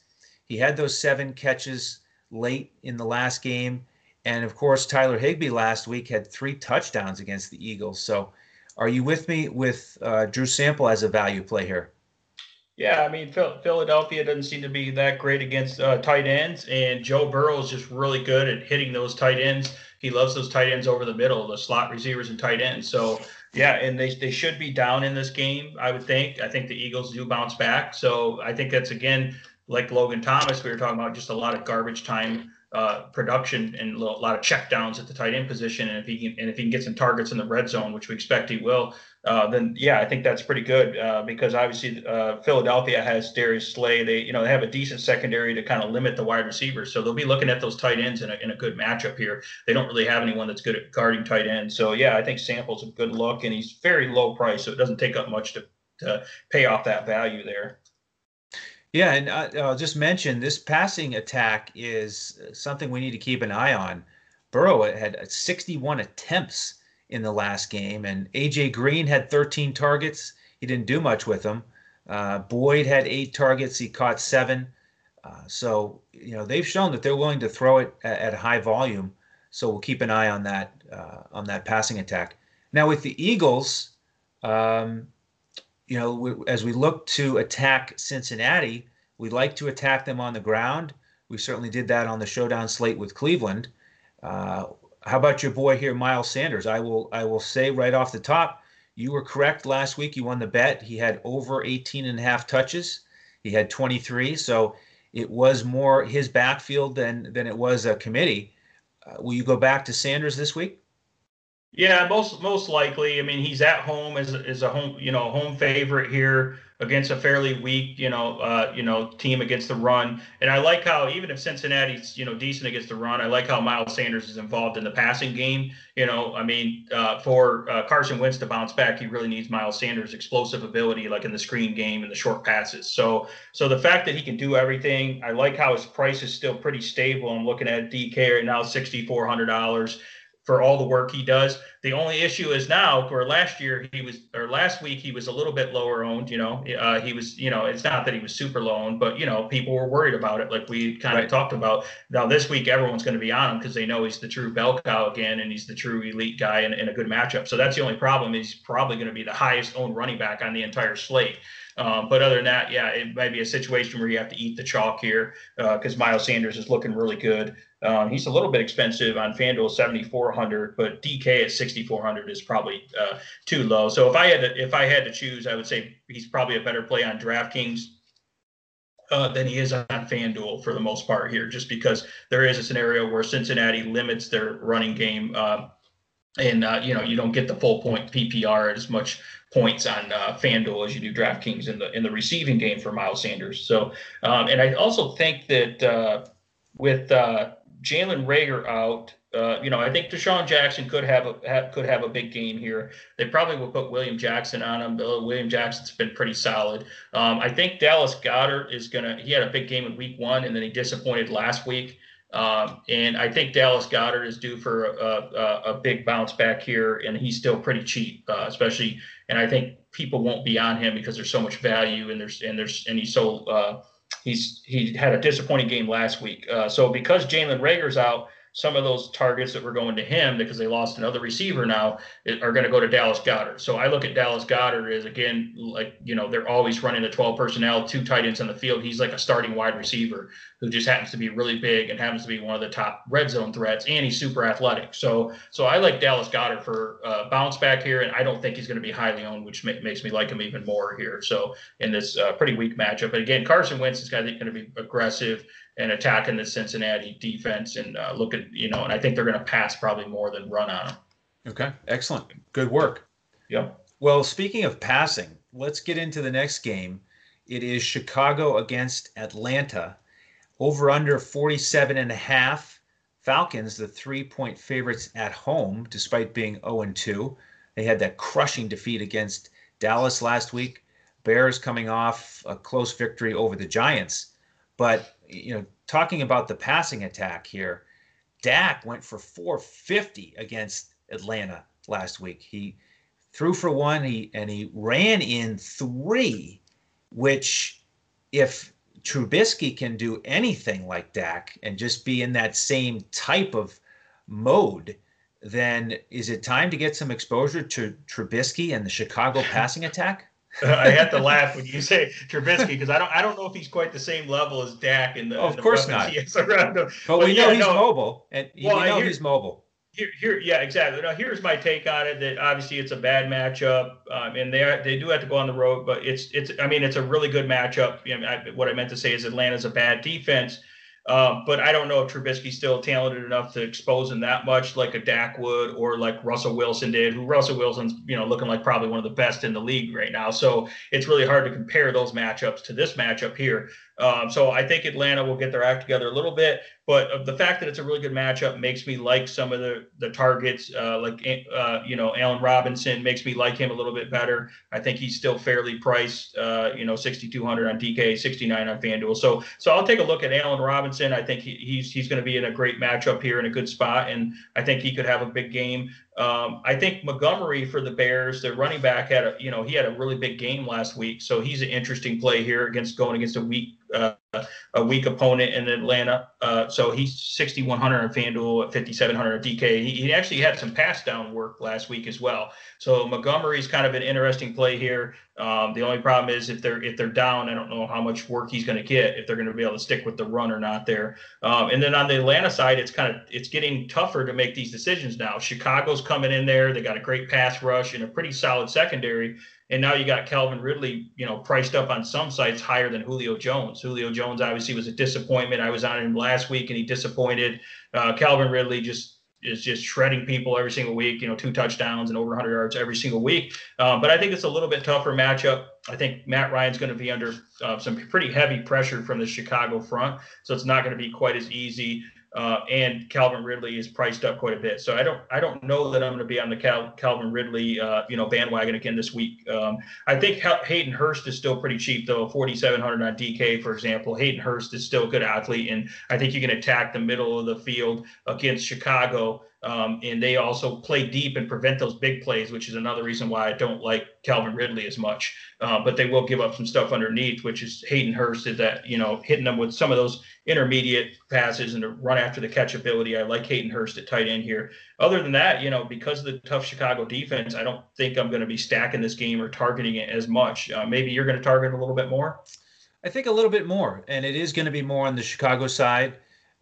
He had those seven catches late in the last game, and of course Tyler Higbee last week had three touchdowns against the Eagles. So, are you with me with uh, Drew Sample as a value play here?
Yeah, I mean Philadelphia doesn't seem to be that great against uh, tight ends, and Joe Burrow is just really good at hitting those tight ends. He loves those tight ends over the middle, the slot receivers and tight ends. So yeah, and they they should be down in this game. I would think. I think the Eagles do bounce back. So I think that's again like Logan Thomas. We were talking about just a lot of garbage time uh, production and a lot of checkdowns at the tight end position. And if he can, and if he can get some targets in the red zone, which we expect he will, uh, then yeah, I think that's pretty good uh, because obviously uh, Philadelphia has Darius Slay. They you know they have a decent secondary to kind of limit the wide receivers, so they'll be looking at those tight ends in a, in a good matchup here. They don't really have anyone that's good at guarding tight ends, so yeah, I think Sample's a good look, and he's very low price, so it doesn't take up much to to pay off that value there.
Yeah, and uh, I'll just mention this passing attack is something we need to keep an eye on. Burrow had 61 attempts in the last game. And AJ Green had 13 targets. He didn't do much with them. Uh, Boyd had eight targets. He caught seven. Uh, so you know they've shown that they're willing to throw it at, at high volume. So we'll keep an eye on that uh, on that passing attack. Now with the Eagles, um, you know we, as we look to attack Cincinnati, we like to attack them on the ground. We certainly did that on the showdown slate with Cleveland. How about your boy here, Miles Sanders? I will I will say right off the top, you were correct last week. You won the bet. He had over 18 and a half touches. He had 23, so it was more his backfield than than it was a committee. Uh, will you go back to Sanders this week?
Yeah, most most likely. I mean, he's at home as as a home you know home favorite here against a fairly weak, you know, uh, you know, team against the run. And I like how even if Cincinnati's, you know, decent against the run, I like how Miles Sanders is involved in the passing game. You know, I mean, uh, for uh, Carson Wentz to bounce back, he really needs Miles Sanders' explosive ability, like in the screen game and the short passes. So, so the fact that he can do everything, I like how his price is still pretty stable. I'm looking at DK right now, sixty four hundred dollars for all the work he does. The only issue is now, where last year he was, or last week he was a little bit lower owned. You know, uh, he was, you know, it's not that he was super low owned, but you know, people were worried about it, like we kind right. of talked about. Now this week, everyone's going to be on him because they know he's the true bell cow again, and he's the true elite guy in, in a good matchup. So that's the only problem. He's probably going to be the highest owned running back on the entire slate. Um, but other than that, yeah, it might be a situation where you have to eat the chalk here because uh, Miles Sanders is looking really good. Um, he's a little bit expensive on FanDuel, 7,400, but DK at 6,400 is probably uh, too low. So if I had to, if I had to choose, I would say he's probably a better play on DraftKings uh, than he is on FanDuel for the most part here, just because there is a scenario where Cincinnati limits their running game. Uh, and you know you don't get the full point PPR as much points on uh, FanDuel as you do DraftKings in the in the receiving game for Miles Sanders. So, um, and I also think that uh, with uh, Jalen Reagor out, uh, you know, I think DeSean Jackson could have a could have a big game here. They probably will put William Jackson on him. Bill William Jackson's been pretty solid. Um, I think Dallas Goedert is gonna. He had a big game in Week One, and then he disappointed last week. Um, and I think Dallas Goedert is due for a, a, a, big bounce back here, and he's still pretty cheap, uh, especially. And I think people won't be on him because there's so much value, and there's and there's and he's so uh, he's he had a disappointing game last week. Uh, so because Jalen Reagor's out, some of those targets that were going to him because they lost another receiver now are going to go to Dallas Goedert. So I look at Dallas Goedert as again like you know they're always running the 12 personnel, two tight ends on the field. He's like a starting wide receiver who just happens to be really big and happens to be one of the top red zone threats, and he's super athletic. So so I like Dallas Goedert for uh, bounce back here, and I don't think he's going to be highly owned, which ma- makes me like him even more here. So in this uh, pretty weak matchup, but again, Carson Wentz is going to be aggressive and attacking the Cincinnati defense and uh, looking, you know, and I think they're going to pass probably more than run on them.
Okay, excellent. Good work.
Yep.
Well, speaking of passing, let's get into the next game. It is Chicago against Atlanta. Over under 47 and a half. Falcons, the three point favorites at home, despite being 0 2. They had that crushing defeat against Dallas last week. Bears coming off a close victory over the Giants. But you know, talking about the passing attack here, Dak went for 450 against Atlanta last week. He threw for one, he and he ran in three, which if Trubisky can do anything like Dak and just be in that same type of mode, then is it time to get some exposure to Trubisky and the Chicago passing attack?
I have to laugh when you say Trubisky because I don't I don't know if he's quite the same level as Dak in the.
Of
the
course not. But, but, we yeah, know he's no, mobile, and well, we know he's mobile.
Here, here, yeah, exactly. Now, here's my take on it. That obviously it's a bad matchup, um, and they are, they do have to go on the road, but it's it's. I mean, it's a really good matchup. You know, I, what I meant to say is Atlanta's a bad defense. Um, but I don't know if Trubisky's still talented enough to expose him that much, like a Dak would, or like Russell Wilson did. Who Russell Wilson's, you know, looking like probably one of the best in the league right now. So it's really hard to compare those matchups to this matchup here. Um, so I think Atlanta will get their act together a little bit, but the fact that it's a really good matchup makes me like some of the the targets, uh, like uh, you know Allen Robinson makes me like him a little bit better. I think he's still fairly priced, uh, you know, 6,200 on DK, 69 on FanDuel. So so I'll take a look at Allen Robinson. I think he, he's he's going to be in a great matchup here in a good spot, and I think he could have a big game. Um, I think Montgomery for the Bears, the running back had a, you know, he had a really big game last week, so he's an interesting play here against going against a weak uh, a weak opponent in Atlanta. Uh, so he's 6,100 on FanDuel at 5,700 on DK. He, he, actually had some pass down work last week as well. So Montgomery's kind of an interesting play here. Um, the only problem is if they're if they're down, I don't know how much work he's going to get if they're going to be able to stick with the run or not there. Um, and then on the Atlanta side, it's kind of it's getting tougher to make these decisions now. Chicago's coming in there; they got a great pass rush and a pretty solid secondary. And now you got Calvin Ridley, you know, priced up on some sites higher than Julio Jones. Julio Jones obviously was a disappointment. I was on him last week and he disappointed. Uh, Calvin Ridley just is just shredding people every single week. You know, two touchdowns and over 100 yards every single week. Um, but I think it's a little bit tougher matchup. I think Matt Ryan's going to be under uh, some pretty heavy pressure from the Chicago front, so it's not going to be quite as easy. Uh, and Calvin Ridley is priced up quite a bit. So I don't I don't know that I'm going to be on the Cal, Calvin Ridley uh, you know bandwagon again this week. Um, I think Hayden Hurst is still pretty cheap though, 4,700 on DK for example. Hayden Hurst is still a good athlete, and I think you can attack the middle of the field against Chicago. Um, and they also play deep and prevent those big plays, which is another reason why I don't like Calvin Ridley as much. Uh, but they will give up some stuff underneath, which is Hayden Hurst is that, you know, hitting them with some of those intermediate passes and to run after the catch ability. I like Hayden Hurst at tight end here. Other than that, you know, because of the tough Chicago defense, I don't think I'm going to be stacking this game or targeting it as much. Uh, maybe you're going to target a little bit more.
I think a little bit more, and it is going to be more on the Chicago side.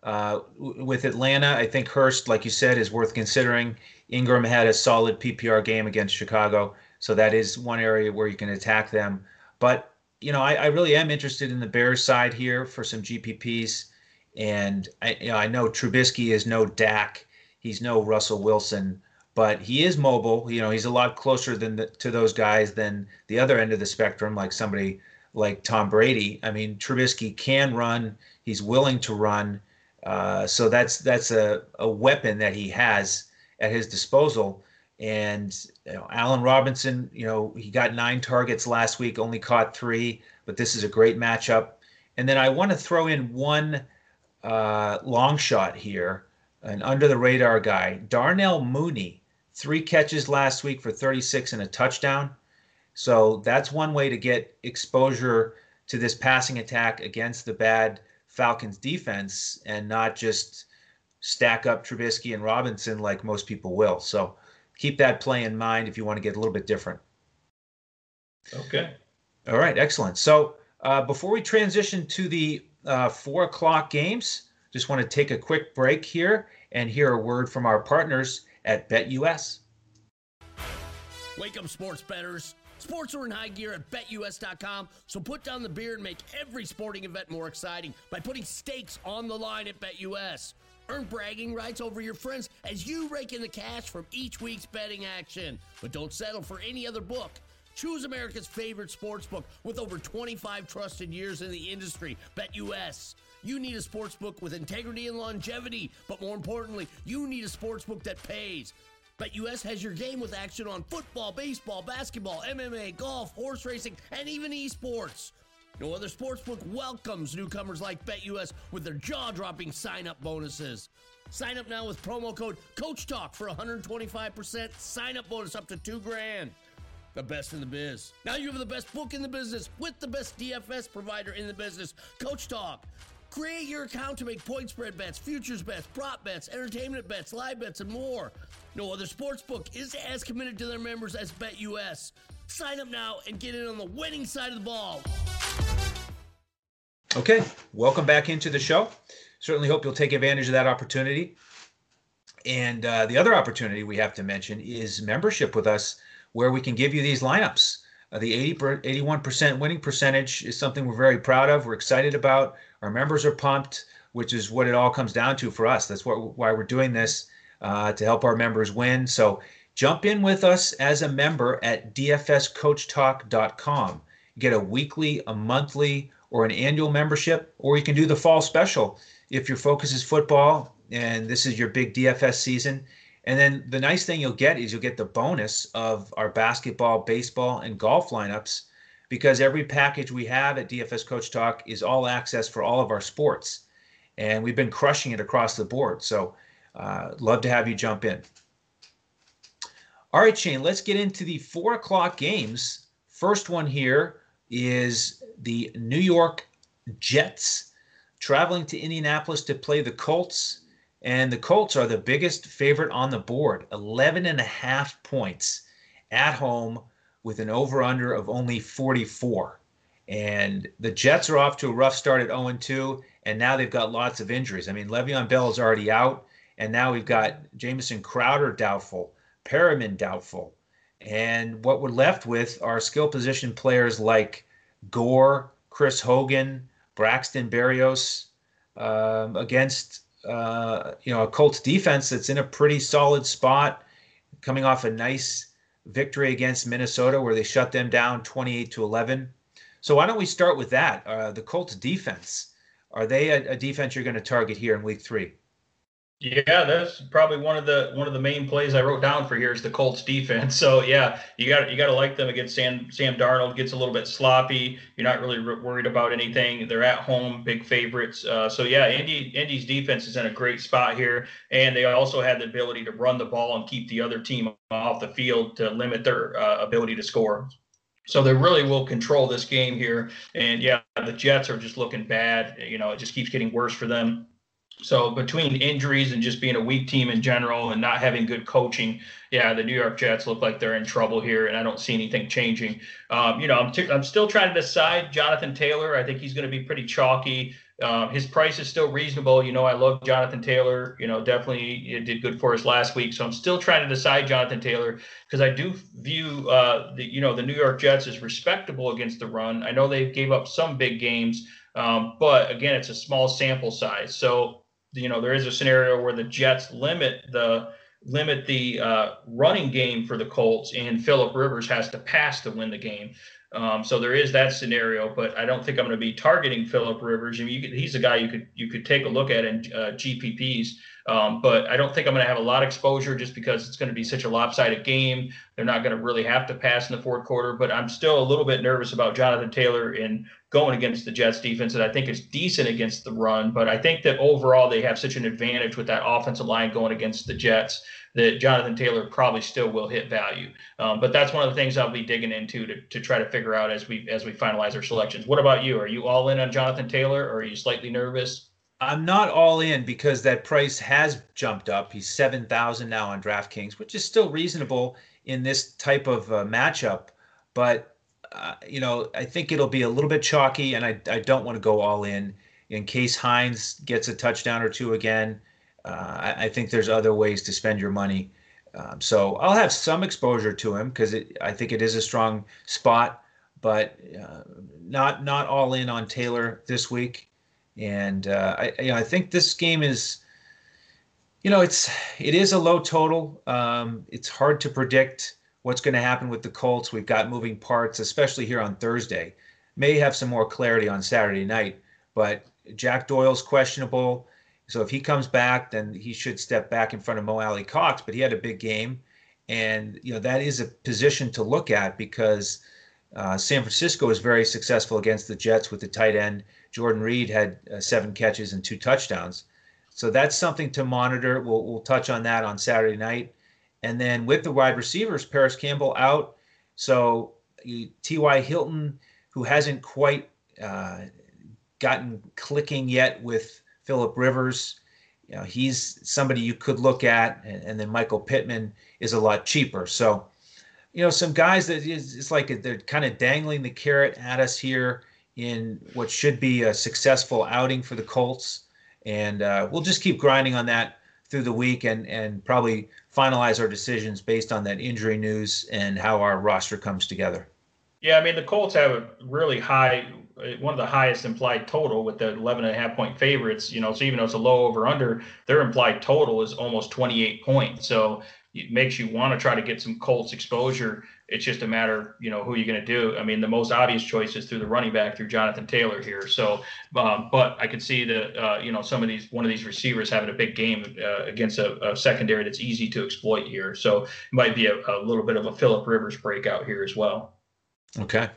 Uh, with Atlanta, I think Hurst, like you said, is worth considering. Ingram had a solid PPR game against Chicago, so that is one area where you can attack them. But you know, I, I really am interested in the Bears side here for some GPPs, and I, you know, I know Trubisky is no Dak, he's no Russell Wilson, but he is mobile. You know, he's a lot closer than the, to those guys than the other end of the spectrum, like somebody like Tom Brady. I mean, Trubisky can run. He's willing to run. Uh, so that's that's a, a weapon that he has at his disposal. And you know, Allen Robinson, you know, he got nine targets last week, only caught three, but this is a great matchup. And then I want to throw in one uh, long shot here, an under the radar guy, Darnell Mooney, three catches last week for 36 and a touchdown. So that's one way to get exposure to this passing attack against the bad Falcons defense and not just stack up Trubisky and Robinson like most people will. So keep that play in mind if you want to get a little bit different.
Okay.
All right, excellent. So uh, before we transition to the uh, four o'clock games, just want to take a quick break here and hear a word from our partners at BetUS.
Wake up, sports betters. Sports are in high gear at betus.com, so put down the beer and make every sporting event more exciting by putting stakes on the line at BetUS. Earn bragging rights over your friends as you rake in the cash from each week's betting action. But don't settle for any other book. Choose America's favorite sports book with over 25 trusted years in the industry, BetUS. You need a sports book with integrity and longevity, but more importantly, you need a sports book that pays. BetUS has your game with action on football, baseball, basketball, MMA, golf, horse racing, and even esports. No other sportsbook welcomes newcomers like BetUS with their jaw-dropping sign-up bonuses. Sign up now with promo code Coach Talk for 125% sign-up bonus up to two grand. The best in the biz. Now you have the best book in the business with the best DFS provider in the business, Coach Talk. Create your account to make point spread bets, futures bets, prop bets, entertainment bets, live bets, and more. No other sports book is as committed to their members as BetUS. Sign up now and get in on the winning side of the ball.
Okay, welcome back into the show. Certainly hope you'll take advantage of that opportunity. And uh, the other opportunity we have to mention is membership with us, where we can give you these lineups. Uh, the 80 81% winning percentage is something we're very proud of. We're excited about. Our members are pumped, which is what it all comes down to for us. That's what, why we're doing this uh, to help our members win. So jump in with us as a member at dfscoachtalk.com. Get a weekly, a monthly, or an annual membership, or you can do the fall special if your focus is football and this is your big DFS season. And then the nice thing you'll get is you'll get the bonus of our basketball, baseball, and golf lineups because every package we have at DFS Coach Talk is all access for all of our sports. And we've been crushing it across the board. So uh, love to have you jump in. All right, Shane, let's get into the four o'clock games. First one here is the New York Jets traveling to Indianapolis to play the Colts. And the Colts are the biggest favorite on the board 11 and a half points at home with an over under of only 44. And the Jets are off to a rough start at 0 2, and now they've got lots of injuries. I mean, Le'Veon Bell is already out. And now we've got Jamison Crowder doubtful, Perriman doubtful. And what we're left with are skill position players like Gore, Chris Hogan, Braxton Berrios um, against uh, you know a Colts defense that's in a pretty solid spot, coming off a nice victory against Minnesota where they shut them down 28 to 11. So why don't we start with that? Uh, the Colts defense. Are they a, a defense you're going to target here in Week Three?
Yeah, that's probably one of the one of the main plays I wrote down for here is the Colts defense. So yeah, you got you got to like them against Sam Sam Darnold. Gets a little bit sloppy. You're not really worried about anything. They're at home, big favorites. Uh, so yeah, Andy Andy's defense is in a great spot here, and they also had the ability to run the ball and keep the other team off the field to limit their uh, ability to score. So they really will control this game here. And yeah, the Jets are just looking bad. You know, it just keeps getting worse for them. So between injuries and just being a weak team in general and not having good coaching, yeah, the New York Jets look like they're in trouble here, and I don't see anything changing. Um, you know, I'm, t- I'm still trying to decide Jonathan Taylor. I think he's going to be pretty chalky. Uh, his price is still reasonable. You know, I love Jonathan Taylor. You know, definitely did good for us last week. So I'm still trying to decide Jonathan Taylor because I do view uh, the you know the New York Jets as respectable against the run. I know they gave up some big games, um, but again, it's a small sample size. So you know there is a scenario where the Jets limit the limit the uh, running game for the Colts, and Philip Rivers has to pass to win the game. Um, so there is that scenario, but I don't think I'm going to be targeting Philip Rivers. I mean, could, he's a guy you could you could take a look at in uh, GPPs, um, but I don't think I'm going to have a lot of exposure just because it's going to be such a lopsided game. They're not going to really have to pass in the fourth quarter, but I'm still a little bit nervous about Jonathan Taylor in going against the Jets defense that I think is decent against the run. But I think that overall they have such an advantage with that offensive line going against the Jets that Jonathan Taylor probably still will hit value. Um, but that's one of the things I'll be digging into to, to try to figure out as we as we finalize our selections. What about you? Are you all in on Jonathan Taylor or are you slightly nervous?
I'm not all in because that price has jumped up. He's 7,000 now on DraftKings, which is still reasonable in this type of uh, matchup. But, uh, you know, I think it'll be a little bit chalky, and I, I don't want to go all in in case Hines gets a touchdown or two again. Uh, I, I, think there's other ways to spend your money. Um, so I'll have some exposure to him because I think it is a strong spot, but uh, not not all in on Taylor this week. And uh, I, you know, I think this game is, you know, it's it is a low total. Um, it's hard to predict what's going to happen with the Colts. We've got moving parts, especially here on Thursday. May have some more clarity on Saturday night, but Jack Doyle's questionable. So if he comes back, then he should step back in front of Mo Alie-Cox. But he had a big game, and you know that is a position to look at because uh, San Francisco is very successful against the Jets with the tight end. Jordan Reed had uh, seven catches and two touchdowns. So that's something to monitor. We'll, we'll touch on that on Saturday night. And then with the wide receivers, Parris Campbell out. So T.Y. Hilton, who hasn't quite uh, gotten clicking yet with Philip Rivers. You know, he's somebody you could look at, and, and, then Michael Pittman is a lot cheaper. So, you know, some guys that is it's like they're kind of dangling the carrot at us here in what should be a successful outing for the Colts, and uh, we'll just keep grinding on that through the week and and probably finalize our decisions based on that injury news and how our roster comes together.
Yeah, I mean the Colts have a really high one of the highest implied total with the 11 and a half point favorites, you know, so even though it's a low over under, their implied total is almost 28 points. So it makes you want to try to get some Colts exposure. It's just a matter, you know, who you're going to do. I mean, the most obvious choice is through the running back, through Jonathan Taylor here. So, um, but I could see that, uh, you know, some of these, one of these receivers having a big game uh, against a, a, secondary that's easy to exploit here. So it might be a, a little bit of a Philip Rivers breakout here as well.
Okay.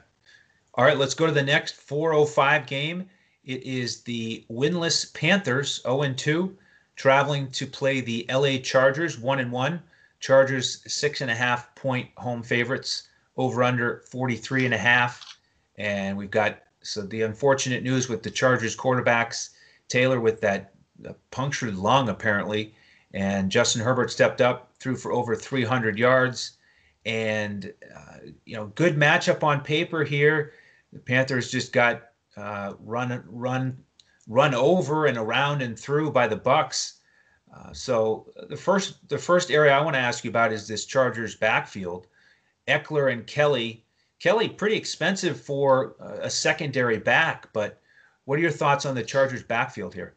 All right, let's go to the next 405 game. It is the winless Panthers, 0 2, traveling to play the LA Chargers, 1 and 1. Chargers, six and a half point home favorites, over under 43 and a half. And we've got so the unfortunate news with the Chargers quarterbacks, Taylor with that punctured lung apparently, and Justin Herbert stepped up, threw for over 300 yards, and uh, you know good matchup on paper here. The Panthers just got uh, run run run over and around and through by the Bucs. Uh, so the first the first area I want to ask you about is this Chargers backfield. Ekeler and Kelly. Kelly pretty expensive for a secondary back, but what are your thoughts on the Chargers backfield here?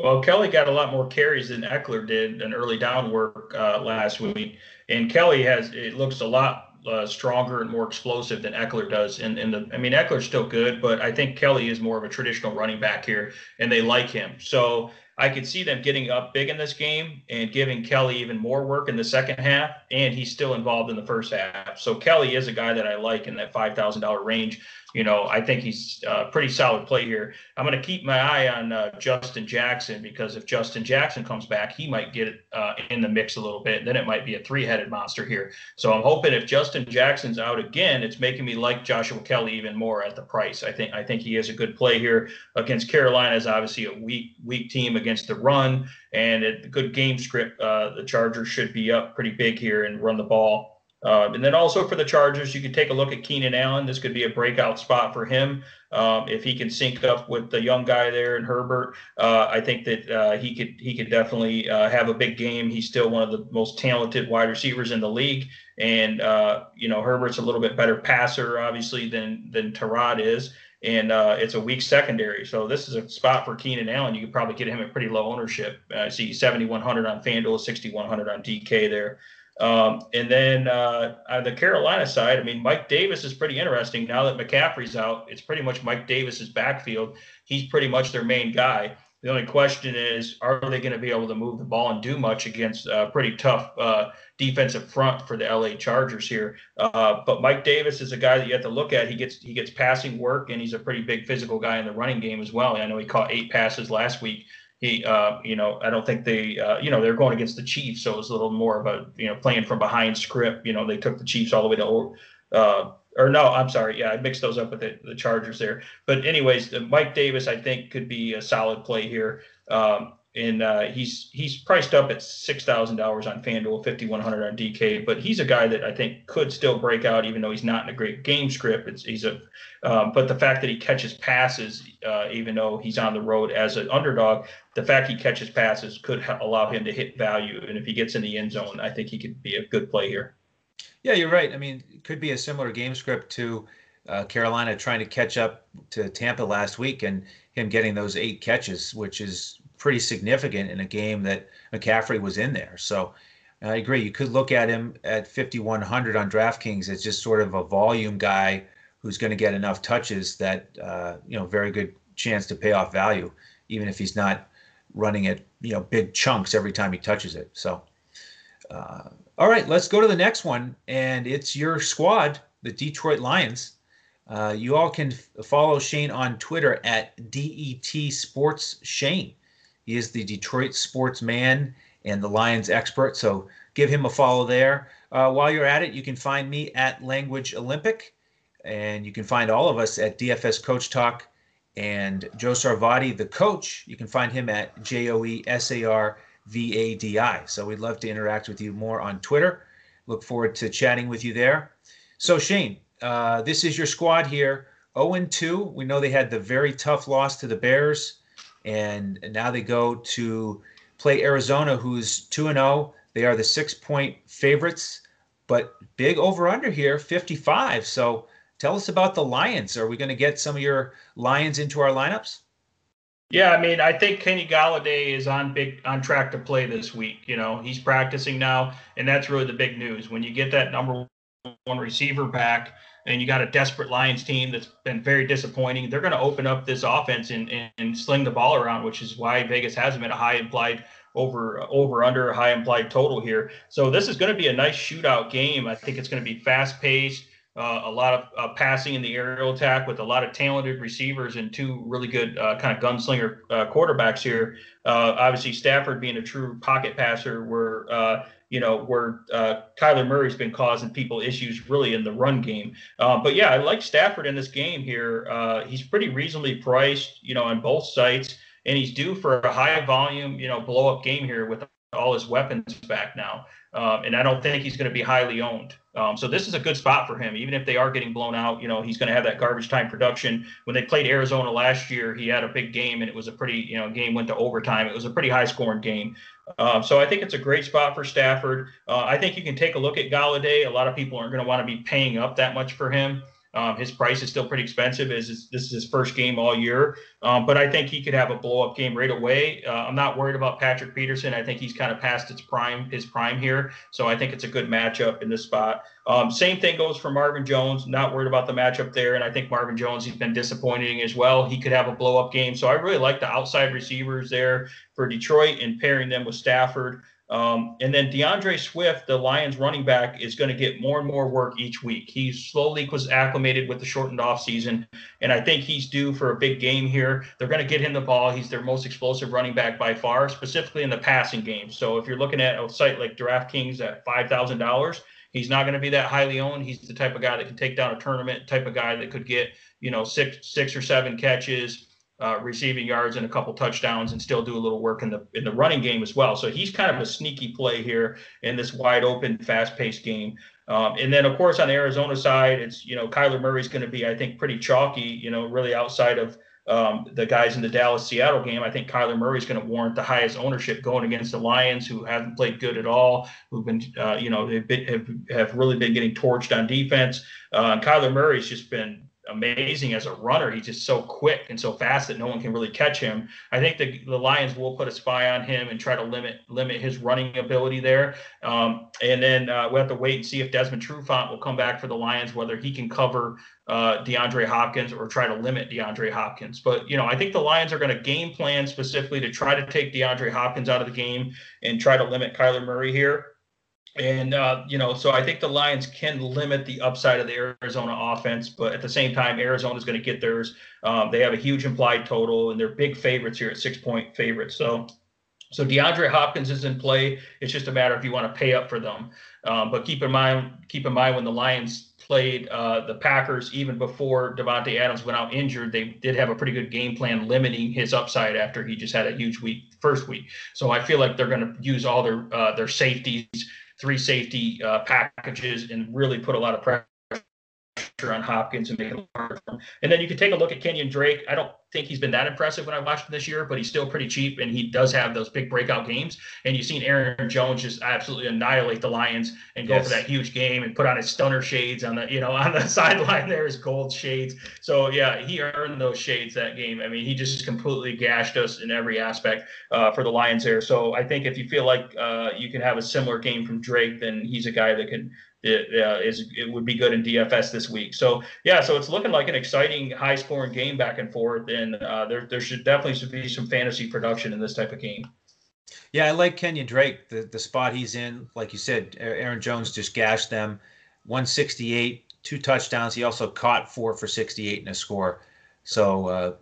Well, Kelly got a lot more carries than Ekeler did in early down work uh, last week, and Kelly has it looks a lot uh, stronger and more explosive than Ekeler does. And, and the, I mean, Ekeler's still good, but I think Kelly is more of a traditional running back here, and they like him. So I could see them getting up big in this game and giving Kelly even more work in the second half, and he's still involved in the first half. So Kelly is a guy that I like in that five thousand dollar range you know, I think he's a uh, pretty solid play here. I'm going to keep my eye on uh, Justin Jackson because if Justin Jackson comes back, he might get uh, in the mix a little bit. Then it might be a three-headed monster here. So I'm hoping if Justin Jackson's out again, it's making me like Joshua Kelly even more at the price. I think I think he is a good play here against Carolina. Is obviously a weak weak team against the run and a good game script. Uh, the Chargers should be up pretty big here and run the ball Uh, and then also for the Chargers, you could take a look at Keenan Allen. This could be a breakout spot for him. Um, if he can sync up with the young guy there and Herbert, uh, I think that uh, he could he could definitely uh, have a big game. He's still one of the most talented wide receivers in the league, and uh, you know Herbert's a little bit better passer, obviously, than than Tyrod is and uh, it's a weak secondary. So this is a spot for Keenan Allen. You could probably get him at pretty low ownership. I see 7,100 on FanDuel, 6,100 on DK there. Um, and then uh, on the Carolina side, I mean, Mike Davis is pretty interesting. Now that McCaffrey's out, it's pretty much Mike Davis's backfield. He's pretty much their main guy. The only question is, are they going to be able to move the ball and do much against a pretty tough uh, defensive front for the LA Chargers here? Uh, but Mike Davis is a guy that you have to look at. He gets he gets passing work, and he's a pretty big physical guy in the running game as well. I know he caught eight passes last week he, uh, you know, I don't think they, uh, you know, they're going against the Chiefs, so it was a little more of a, you know, playing from behind script. You know, they took the Chiefs all the way to, uh, or no, I'm sorry, yeah, I mixed those up with the, the Chargers there. But anyways, Mike Davis, I think, could be a solid play here. Um, and uh, he's he's priced up at six thousand dollars on FanDuel, fifty one hundred on DK. But he's a guy that I think could still break out, even though he's not in a great game script. It's, he's a um, but the fact that he catches passes, uh, even though he's on the road as an underdog, the fact he catches passes could ha- allow him to hit value. And if he gets in the end zone, I think he could be a good play here.
Yeah, you're right. I mean, it could be a similar game script to uh, Carolina trying to catch up to Tampa last week and him getting those eight catches, which is pretty significant in a game that McCaffrey was in there. So I agree. You could look at him at 5,100 on DraftKings as just sort of a volume guy who's going to get enough touches that, uh, you know, very good chance to pay off value, even if he's not running it, you know, big chunks every time he touches it. So, uh, all right, let's go to the next one. And it's your squad, the Detroit Lions. Uh, you all can f- follow Shane on Twitter at DET Sports Shane. He is the Detroit sports man and the Lions expert. So give him a follow there. Uh, while you're at it, you can find me at Language Olympic, and you can find all of us at DFS Coach Talk. And Joe Sarvadi, the coach, you can find him at J O E S A R V A D I. So we'd love to interact with you more on Twitter. Look forward to chatting with you there. So, Shane, uh, this is your squad here 0 2. We know they had the very tough loss to the Bears and now they go to play Arizona, who's two and zero. Oh. They are the six point favorites, but big over under here, 55. So tell us about the Lions. Are we going to get some of your Lions into our lineups?
Yeah, I mean, I think Kenny Golladay is on big on track to play this week. You know, he's practicing now, and that's really the big news. When you get that number one receiver back, and you got a desperate Lions team that's been very disappointing. They're going to open up this offense and, and, and, sling the ball around, which is why Vegas has them at a high implied over over under high implied total here. So this is going to be a nice shootout game. I think it's going to be fast paced. Uh, a lot of uh, passing in the aerial attack with a lot of talented receivers and two really good uh, kind of gunslinger uh, quarterbacks here. Uh, obviously, Stafford being a true pocket passer, where uh, you know, where Kyler Murray's been causing people issues really in the run game. But yeah, I like Stafford in this game here. He's pretty reasonably priced, you know, on both sites, and he's due for a high volume, you know, blow up game here with all his weapons back now. Um, and I don't think he's going to be highly owned. Um, so this is a good spot for him, even if they are getting blown out. You know, he's going to have that garbage time production. When they played Arizona last year, he had a big game, and it was a pretty, you know, game went to overtime. It was a pretty high scoring game. Uh, so I think it's a great spot for Stafford. Uh, I think you can take a look at Golladay. A lot of people aren't going to want to be paying up that much for him. Um, his price is still pretty expensive as this is his first game all year. Um, but I think he could have a blow up game right away. Uh, I'm not worried about Patrick Peterson. I think he's kind of past its prime, his prime here. So I think it's a good matchup in this spot. Um, same thing goes for Marvin Jones. Not worried about the matchup there. And I think Marvin Jones, he's been disappointing as well. He could have a blow up game. So I really like the outside receivers there for Detroit and pairing them with Stafford. Um, and then DeAndre Swift, the Lions running back, is going to get more and more work each week. He slowly was acclimated with the shortened offseason, and I think he's due for a big game here. They're going to get him the ball. He's their most explosive running back by far, specifically in the passing game. So if you're looking at a site like DraftKings at $5,000, he's not going to be that highly owned. He's the type of guy that can take down a tournament, type of guy that could get, you know, six, six or seven catches, uh, receiving yards and a couple touchdowns, and still do a little work in the in the running game as well. So he's kind of a sneaky play here in this wide open, fast paced game. Um, and then, of course, on the Arizona side, it's you know Kyler Murray's going to be, I think, pretty chalky. You know, really outside of um, the guys in the Dallas Seattle game, I think Kyler Murray is going to warrant the highest ownership going against the Lions, who haven't played good at all, who've been, uh, you know, been, have, have really been getting torched on defense. Uh, Kyler Murray's just been amazing as a runner. He's just so quick and so fast that no one can really catch him. I think the, the Lions will put a spy on him and try to limit limit his running ability there. Um, and then uh, we'll have to wait and see if Desmond Trufant will come back for the Lions, whether he can cover uh, DeAndre Hopkins or try to limit DeAndre Hopkins. But you know, I think the Lions are going to game plan specifically to try to take DeAndre Hopkins out of the game and try to limit Kyler Murray here. And uh, you know, so I think the Lions can limit the upside of the Arizona offense, but at the same time, Arizona is going to get theirs. Um, they have a huge implied total, and they're big favorites here at six point favorites. So, so DeAndre Hopkins is in play. It's just a matter if you want to pay up for them. Um, but keep in mind, keep in mind when the Lions played uh, the Packers, even before Davante Adams went out injured, they did have a pretty good game plan limiting his upside after he just had a huge week first week. So I feel like they're going to use all their uh, their safeties three safety uh, packages and really put a lot of pressure on Hopkins and make it hard for him. And then you can take a look at Kenyon Drake. I don't think he's been that impressive when I watched him this year, but he's still pretty cheap and he does have those big breakout games. And you've seen Aaron Jones just absolutely annihilate the Lions and go yes. for that huge game and put on his stunner shades on the, you know, on the sideline there, his gold shades. So yeah, he earned those shades that game. I mean, he just completely gashed us in every aspect uh, for the Lions there. So I think if you feel like uh, you can have a similar game from Drake, then he's a guy that can it, uh, is it would be good in DFS this week. So yeah, so it's looking like an exciting, high-scoring game back and forth, and uh, there there should definitely should be some fantasy production in this type of game.
Yeah, I like Kenyon Drake, the the spot he's in. Like you said, Aaron Jones just gashed them, 168, two touchdowns. He also caught four for 68 in a score. So uh,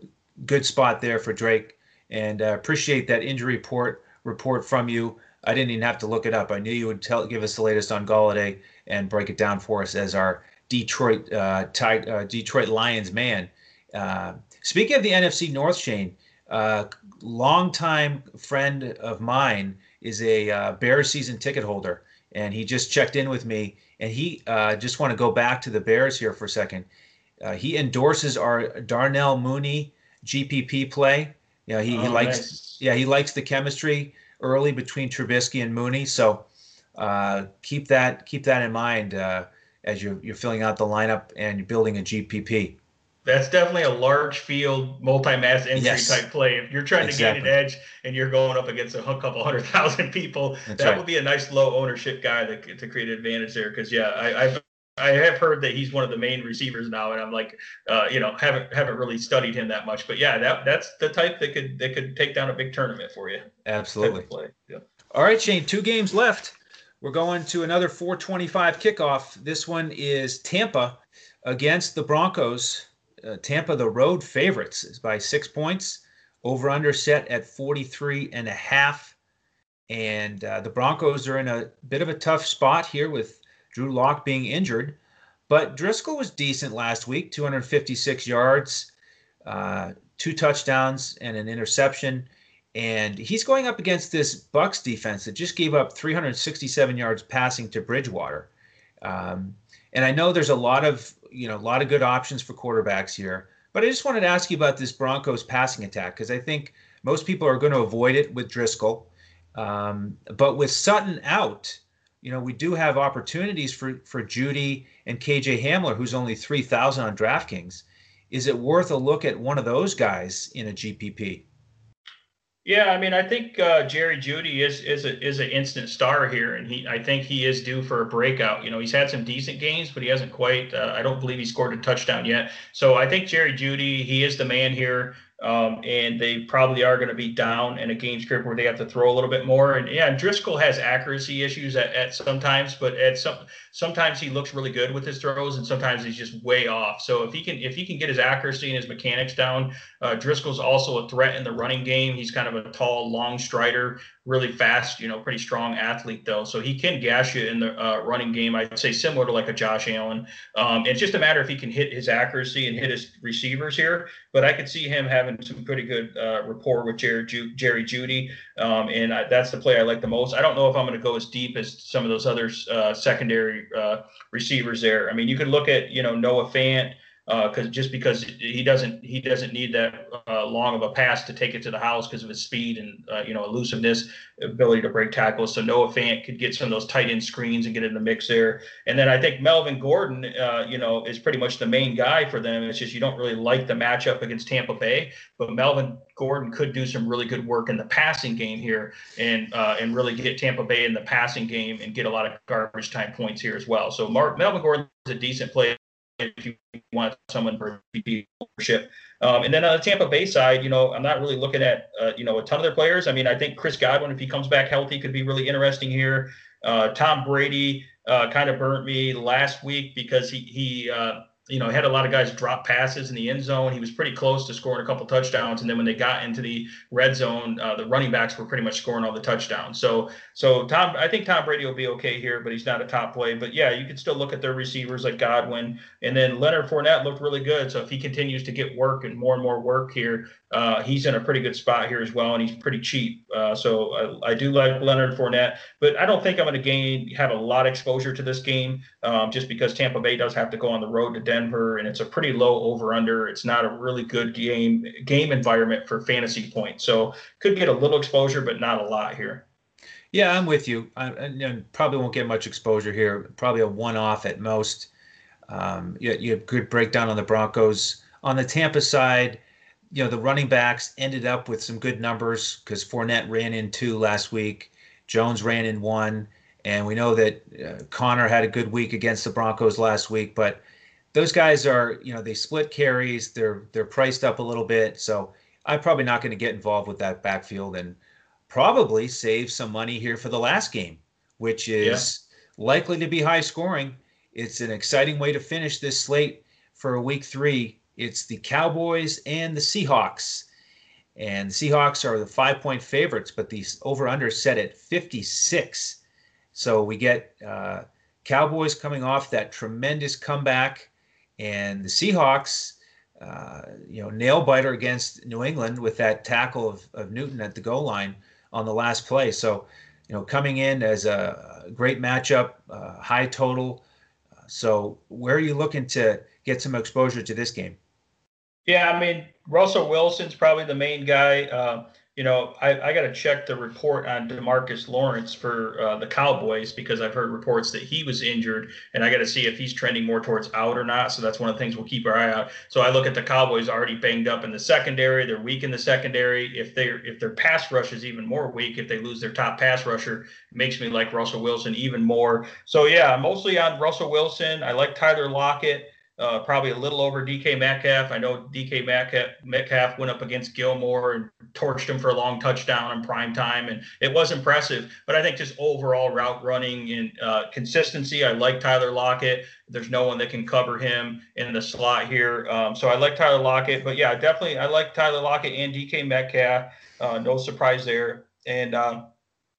good spot there for Drake, and uh, appreciate that injury report report from you. I didn't even have to look it up. I knew you would tell give us the latest on Golladay and break it down for us as our Detroit uh, uh, Detroit Lions man. Uh, speaking of the NFC North, Shane, uh, longtime friend of mine is a uh, Bears season ticket holder, and he just checked in with me. And he uh, just want to go back to the Bears here for a second. Uh, he endorses our Darnell Mooney GPP play. Yeah, he, oh, he likes. Nice. Yeah, he likes the chemistry early between Trubisky and Mooney. So uh, keep that keep that in mind uh, as you're you're filling out the lineup and you're building a GPP.
That's definitely a large field, multi-mass entry yes. type play. If you're trying exactly. to gain an edge and you're going up against a couple hundred thousand people, That's that right. would be a nice low ownership guy to, to create an advantage there. Because yeah, I, I've I have heard that he's one of the main receivers now, and I'm like, uh, you know, haven't haven't really studied him that much. But yeah, that that's the type that could that could take down a big tournament for you.
Absolutely. Play. Yeah. All right, Shane. Two games left. We're going to another 425 kickoff. This one is Tampa against the Broncos. Uh, Tampa, the road favorites, is by six points. Over under set at 43 and a half. And uh, the Broncos are in a bit of a tough spot here with Drew Lock being injured. But Driskel was decent last week 256 yards, uh, two touchdowns, and an interception and he's going up against this Bucs defense that just gave up 367 yards passing to Bridgewater. Um, and I know there's a lot of you know a lot of good options for quarterbacks here, but I just wanted to ask you about this Broncos passing attack because I think most people are going to avoid it with Driskel, um, but with Sutton out, you know we do have opportunities for for Jeudy and KJ Hamler, who's only 3,000 on DraftKings. Is it worth a look at one of those guys in a GPP?
Yeah, I mean, I think uh, Jerry Jeudy is is a, is an instant star here, and he I think he is due for a breakout. You know, he's had some decent games, but he hasn't quite. Uh, I don't believe he scored a touchdown yet. So I think Jerry Jeudy, he is the man here. Um, and they probably are going to be down in a game script where they have to throw a little bit more. And yeah, Driskel has accuracy issues at, at sometimes, but at some sometimes he looks really good with his throws, and sometimes he's just way off. So if he can if he can get his accuracy and his mechanics down, uh, Driskel's also a threat in the running game. He's kind of a tall, long strider really fast, you know, pretty strong athlete though. So he can gash you in the uh, running game. I'd say similar to like a Josh Allen. Um, it's just a matter if he can hit his accuracy and hit his receivers here. But I could see him having some pretty good uh, rapport with Jerry, Ju- Jerry Jeudy, um, and I, that's the play I like the most. I don't know if I'm going to go as deep as some of those other uh, secondary uh, receivers there. I mean, you could look at you know Noah Fant because uh, just because he doesn't he doesn't need that uh, long of a pass to take it to the house because of his speed and uh, you know elusiveness, ability to break tackles. So Noah Fant could get some of those tight end screens and get in the mix there. And then I think Melvin Gordon, uh, you know, is pretty much the main guy for them. It's just you don't really like the matchup against Tampa Bay, but Melvin Gordon could do some really good work in the passing game here and uh, and really get Tampa Bay in the passing game and get a lot of garbage time points here as well. So Mark, Melvin Gordon is a decent player if you want someone for VP ownership. Um, and then on the Tampa Bay side, you know, I'm not really looking at, uh, you know, a ton of their players. I mean, I think Chris Godwin, if he comes back healthy, could be really interesting here. Uh, Tom Brady uh, kind of burnt me last week because he, he, uh, you know, had a lot of guys drop passes in the end zone. He was pretty close to scoring a couple touchdowns, and then when they got into the red zone, uh, the running backs were pretty much scoring all the touchdowns. So, so Tom, I think Tom Brady will be okay here, but he's not a top play. But yeah, you can still look at their receivers like Godwin, and then Leonard Fournette looked really good. So if he continues to get work and more and more work here, uh, he's in a pretty good spot here as well, and he's pretty cheap. Uh, so I, I, do like Leonard Fournette, but I don't think I'm going to gain have a lot of exposure to this game um, just because Tampa Bay does have to go on the road to Denver, and it's a pretty low over under. It's not a really good game game environment for fantasy points, so could get a little exposure, but not a lot here.
Yeah, I'm with you. I, I probably won't get much exposure here. Probably a one-off at most. Um, you, you have good breakdown on the Broncos. On the Tampa side, you know, the running backs ended up with some good numbers because Fournette ran in two last week, Jones ran in one, and we know that uh, Conner had a good week against the Broncos last week. But those guys are, you know, they split carries. They're they're priced up a little bit, so I'm probably not going to get involved with that backfield and probably save some money here for the last game, which is yeah. likely to be high scoring. It's an exciting way to finish this slate for a week three it's the Cowboys and the Seahawks. And the Seahawks are the five point favorites, but the over under set at 56. So we get uh, Cowboys coming off that tremendous comeback, and the Seahawks, uh, you know, nail biter against New England with that tackle of, of Newton at the goal line on the last play. So, you know, coming in as a great matchup, uh, high total. So, where are you looking to get some exposure to this game?
Yeah, I mean Russell Wilson's probably the main guy. Uh, you know, I, I got to check the report on Demarcus Lawrence for uh, the Cowboys because I've heard reports that he was injured, and I got to see if he's trending more towards out or not. So that's one of the things we'll keep our eye out. So I look at the Cowboys already banged up in the secondary; they're weak in the secondary. If they if their pass rush is even more weak, if they lose their top pass rusher, makes me like Russell Wilson even more. So yeah, mostly on Russell Wilson. I like Tyler Lockett uh, probably a little over DK Metcalf. I know DK Metcalf, Metcalf went up against Gilmore and torched him for a long touchdown in prime time, and it was impressive. But I think just overall route running and uh, consistency, I like Tyler Lockett. There's no one that can cover him in the slot here, um, so I like Tyler Lockett. But yeah, definitely I like Tyler Lockett and DK Metcalf. Uh, no surprise there. And um,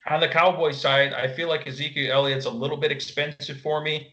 on the Cowboys side, I feel like Ezekiel Elliott's a little bit expensive for me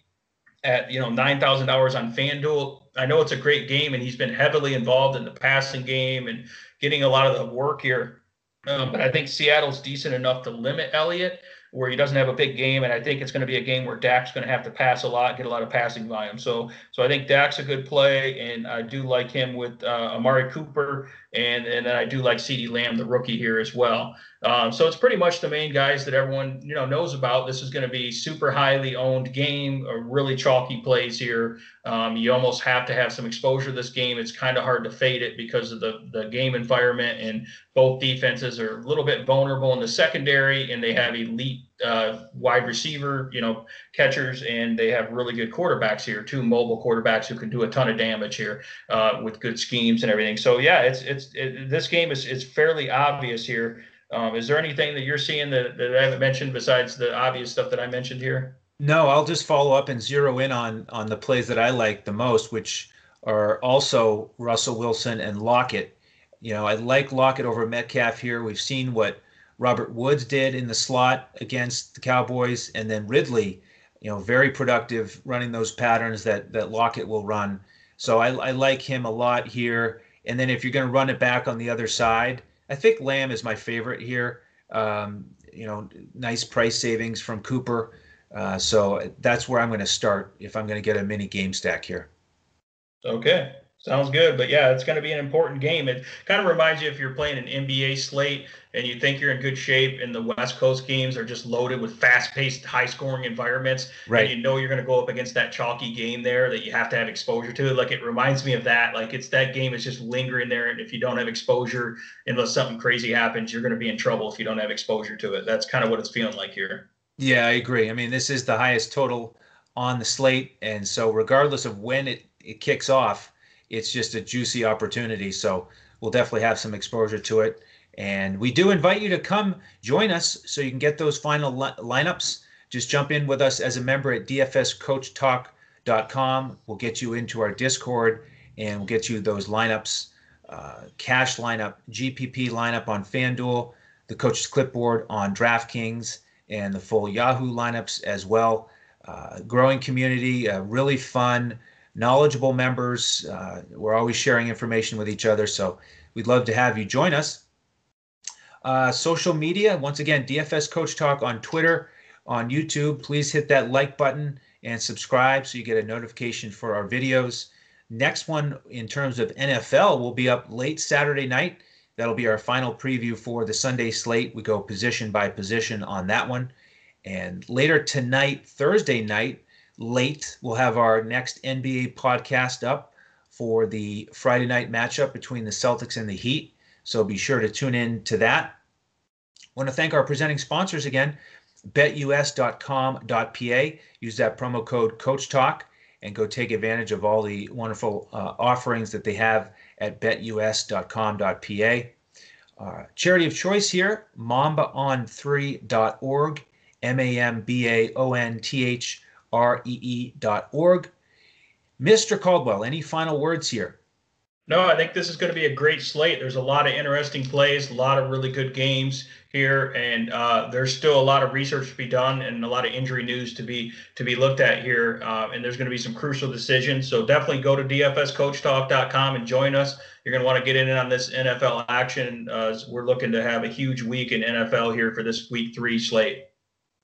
at you know nine thousand dollars on FanDuel. I know it's a great game, and he's been heavily involved in the passing game and getting a lot of the work here. Um, but I think Seattle's decent enough to limit Elliott where he doesn't have a big game, and I think it's going to be a game where Dak's going to have to pass a lot, get a lot of passing volume. So, so I think Dak's a good play, and I do like him with uh, Amari Cooper, and and then I do like CeeDee Lamb, the rookie here as well. Um, so it's pretty much the main guys that everyone you know knows about. This is going to be super highly owned game, a really chalky plays here. Um, you almost have to have some exposure this game. It's kind of hard to fade it because of the the game environment, and both defenses are a little bit vulnerable in the secondary, and they have elite uh, wide receiver, you know, catchers, and they have really good quarterbacks here, two mobile quarterbacks who can do a ton of damage here uh, with good schemes and everything. So yeah, it's it's it, this game is is fairly obvious here um, is there anything that you're seeing that, that I haven't mentioned besides the obvious stuff that I mentioned here?
No, I'll just follow up and zero in on on the plays that I like the most, which are also Russell Wilson and Lockett. You know, I like Lockett over Metcalf here. We've seen what Robert Woods did in the slot against the Cowboys, and then Ridley, you know, very productive running those patterns that that Lockett will run. So I, I like him a lot here. And then if you're going to run it back on the other side, I think Lamb is my favorite here. Um, you know, nice price savings from Cooper. Uh, so that's where I'm going to start if I'm going to get a mini game stack here.
Okay. Sounds good. But yeah, it's going to be an important game. It kind of reminds you if you're playing an NBA slate and you think you're in good shape and the West Coast games are just loaded with fast paced, high scoring environments.
Right.
And you know you're going to go up against that chalky game there that you have to have exposure to. Like it reminds me of that. Like it's that game is just lingering there. And if you don't have exposure, unless something crazy happens, you're going to be in trouble if you don't have exposure to it. That's kind of what it's feeling like here.
Yeah, I agree. I mean, this is the highest total on the slate. And so regardless of when it, it kicks off, it's just a juicy opportunity. So we'll definitely have some exposure to it. And we do invite you to come join us so you can get those final li- lineups. Just jump in with us as a member at dfscoachtalk.com. We'll get you into our Discord and we'll get you those lineups uh, cash lineup, GPP lineup on FanDuel, the coach's clipboard on DraftKings, and the full Yahoo lineups as well. Uh, growing community, uh, really fun knowledgeable members. Uh, we're always sharing information with each other, so we'd love to have you join us. Uh, social media, once again, DFS Coach Talk on Twitter, on YouTube. Please hit that like button and subscribe so you get a notification for our videos. Next one, in terms of NFL, will be up late Saturday night. That'll be our final preview for the Sunday slate. We go position by position on that one. And later tonight, Thursday night, late. We'll have our next NBA podcast up for the Friday night matchup between the Celtics and the Heat. So be sure to tune in to that. I want to thank our presenting sponsors again, betus.com.pa. Use that promo code Coach Talk and go take advantage of all the wonderful uh, offerings that they have at betus.com.pa. Uh, charity of choice here, mambaon3.org, M A M B A O N T H ree.org. Mr. Caldwell, any final words here?
No, I think this is going to be a great slate. There's a lot of interesting plays, a lot of really good games here, and uh, there's still a lot of research to be done and a lot of injury news to be to be looked at here. Uh, and there's going to be some crucial decisions. So definitely go to dfscoachtalk.com and join us. You're going to want to get in on this NFL action. Uh, we're looking to have a huge week in NFL here for this week three slate.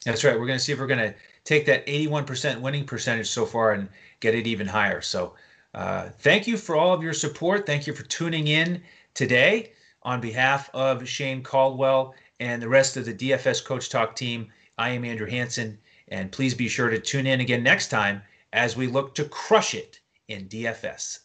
That's right. We're going to see if we're going to take that 81% winning percentage so far and get it even higher. So, uh, thank you for all of your support. Thank you for tuning in today. On behalf of Shane Caldwell and the rest of the DFS Coach Talk team, I am Andrew Hanson. And please be sure to tune in again next time as we look to crush it in DFS.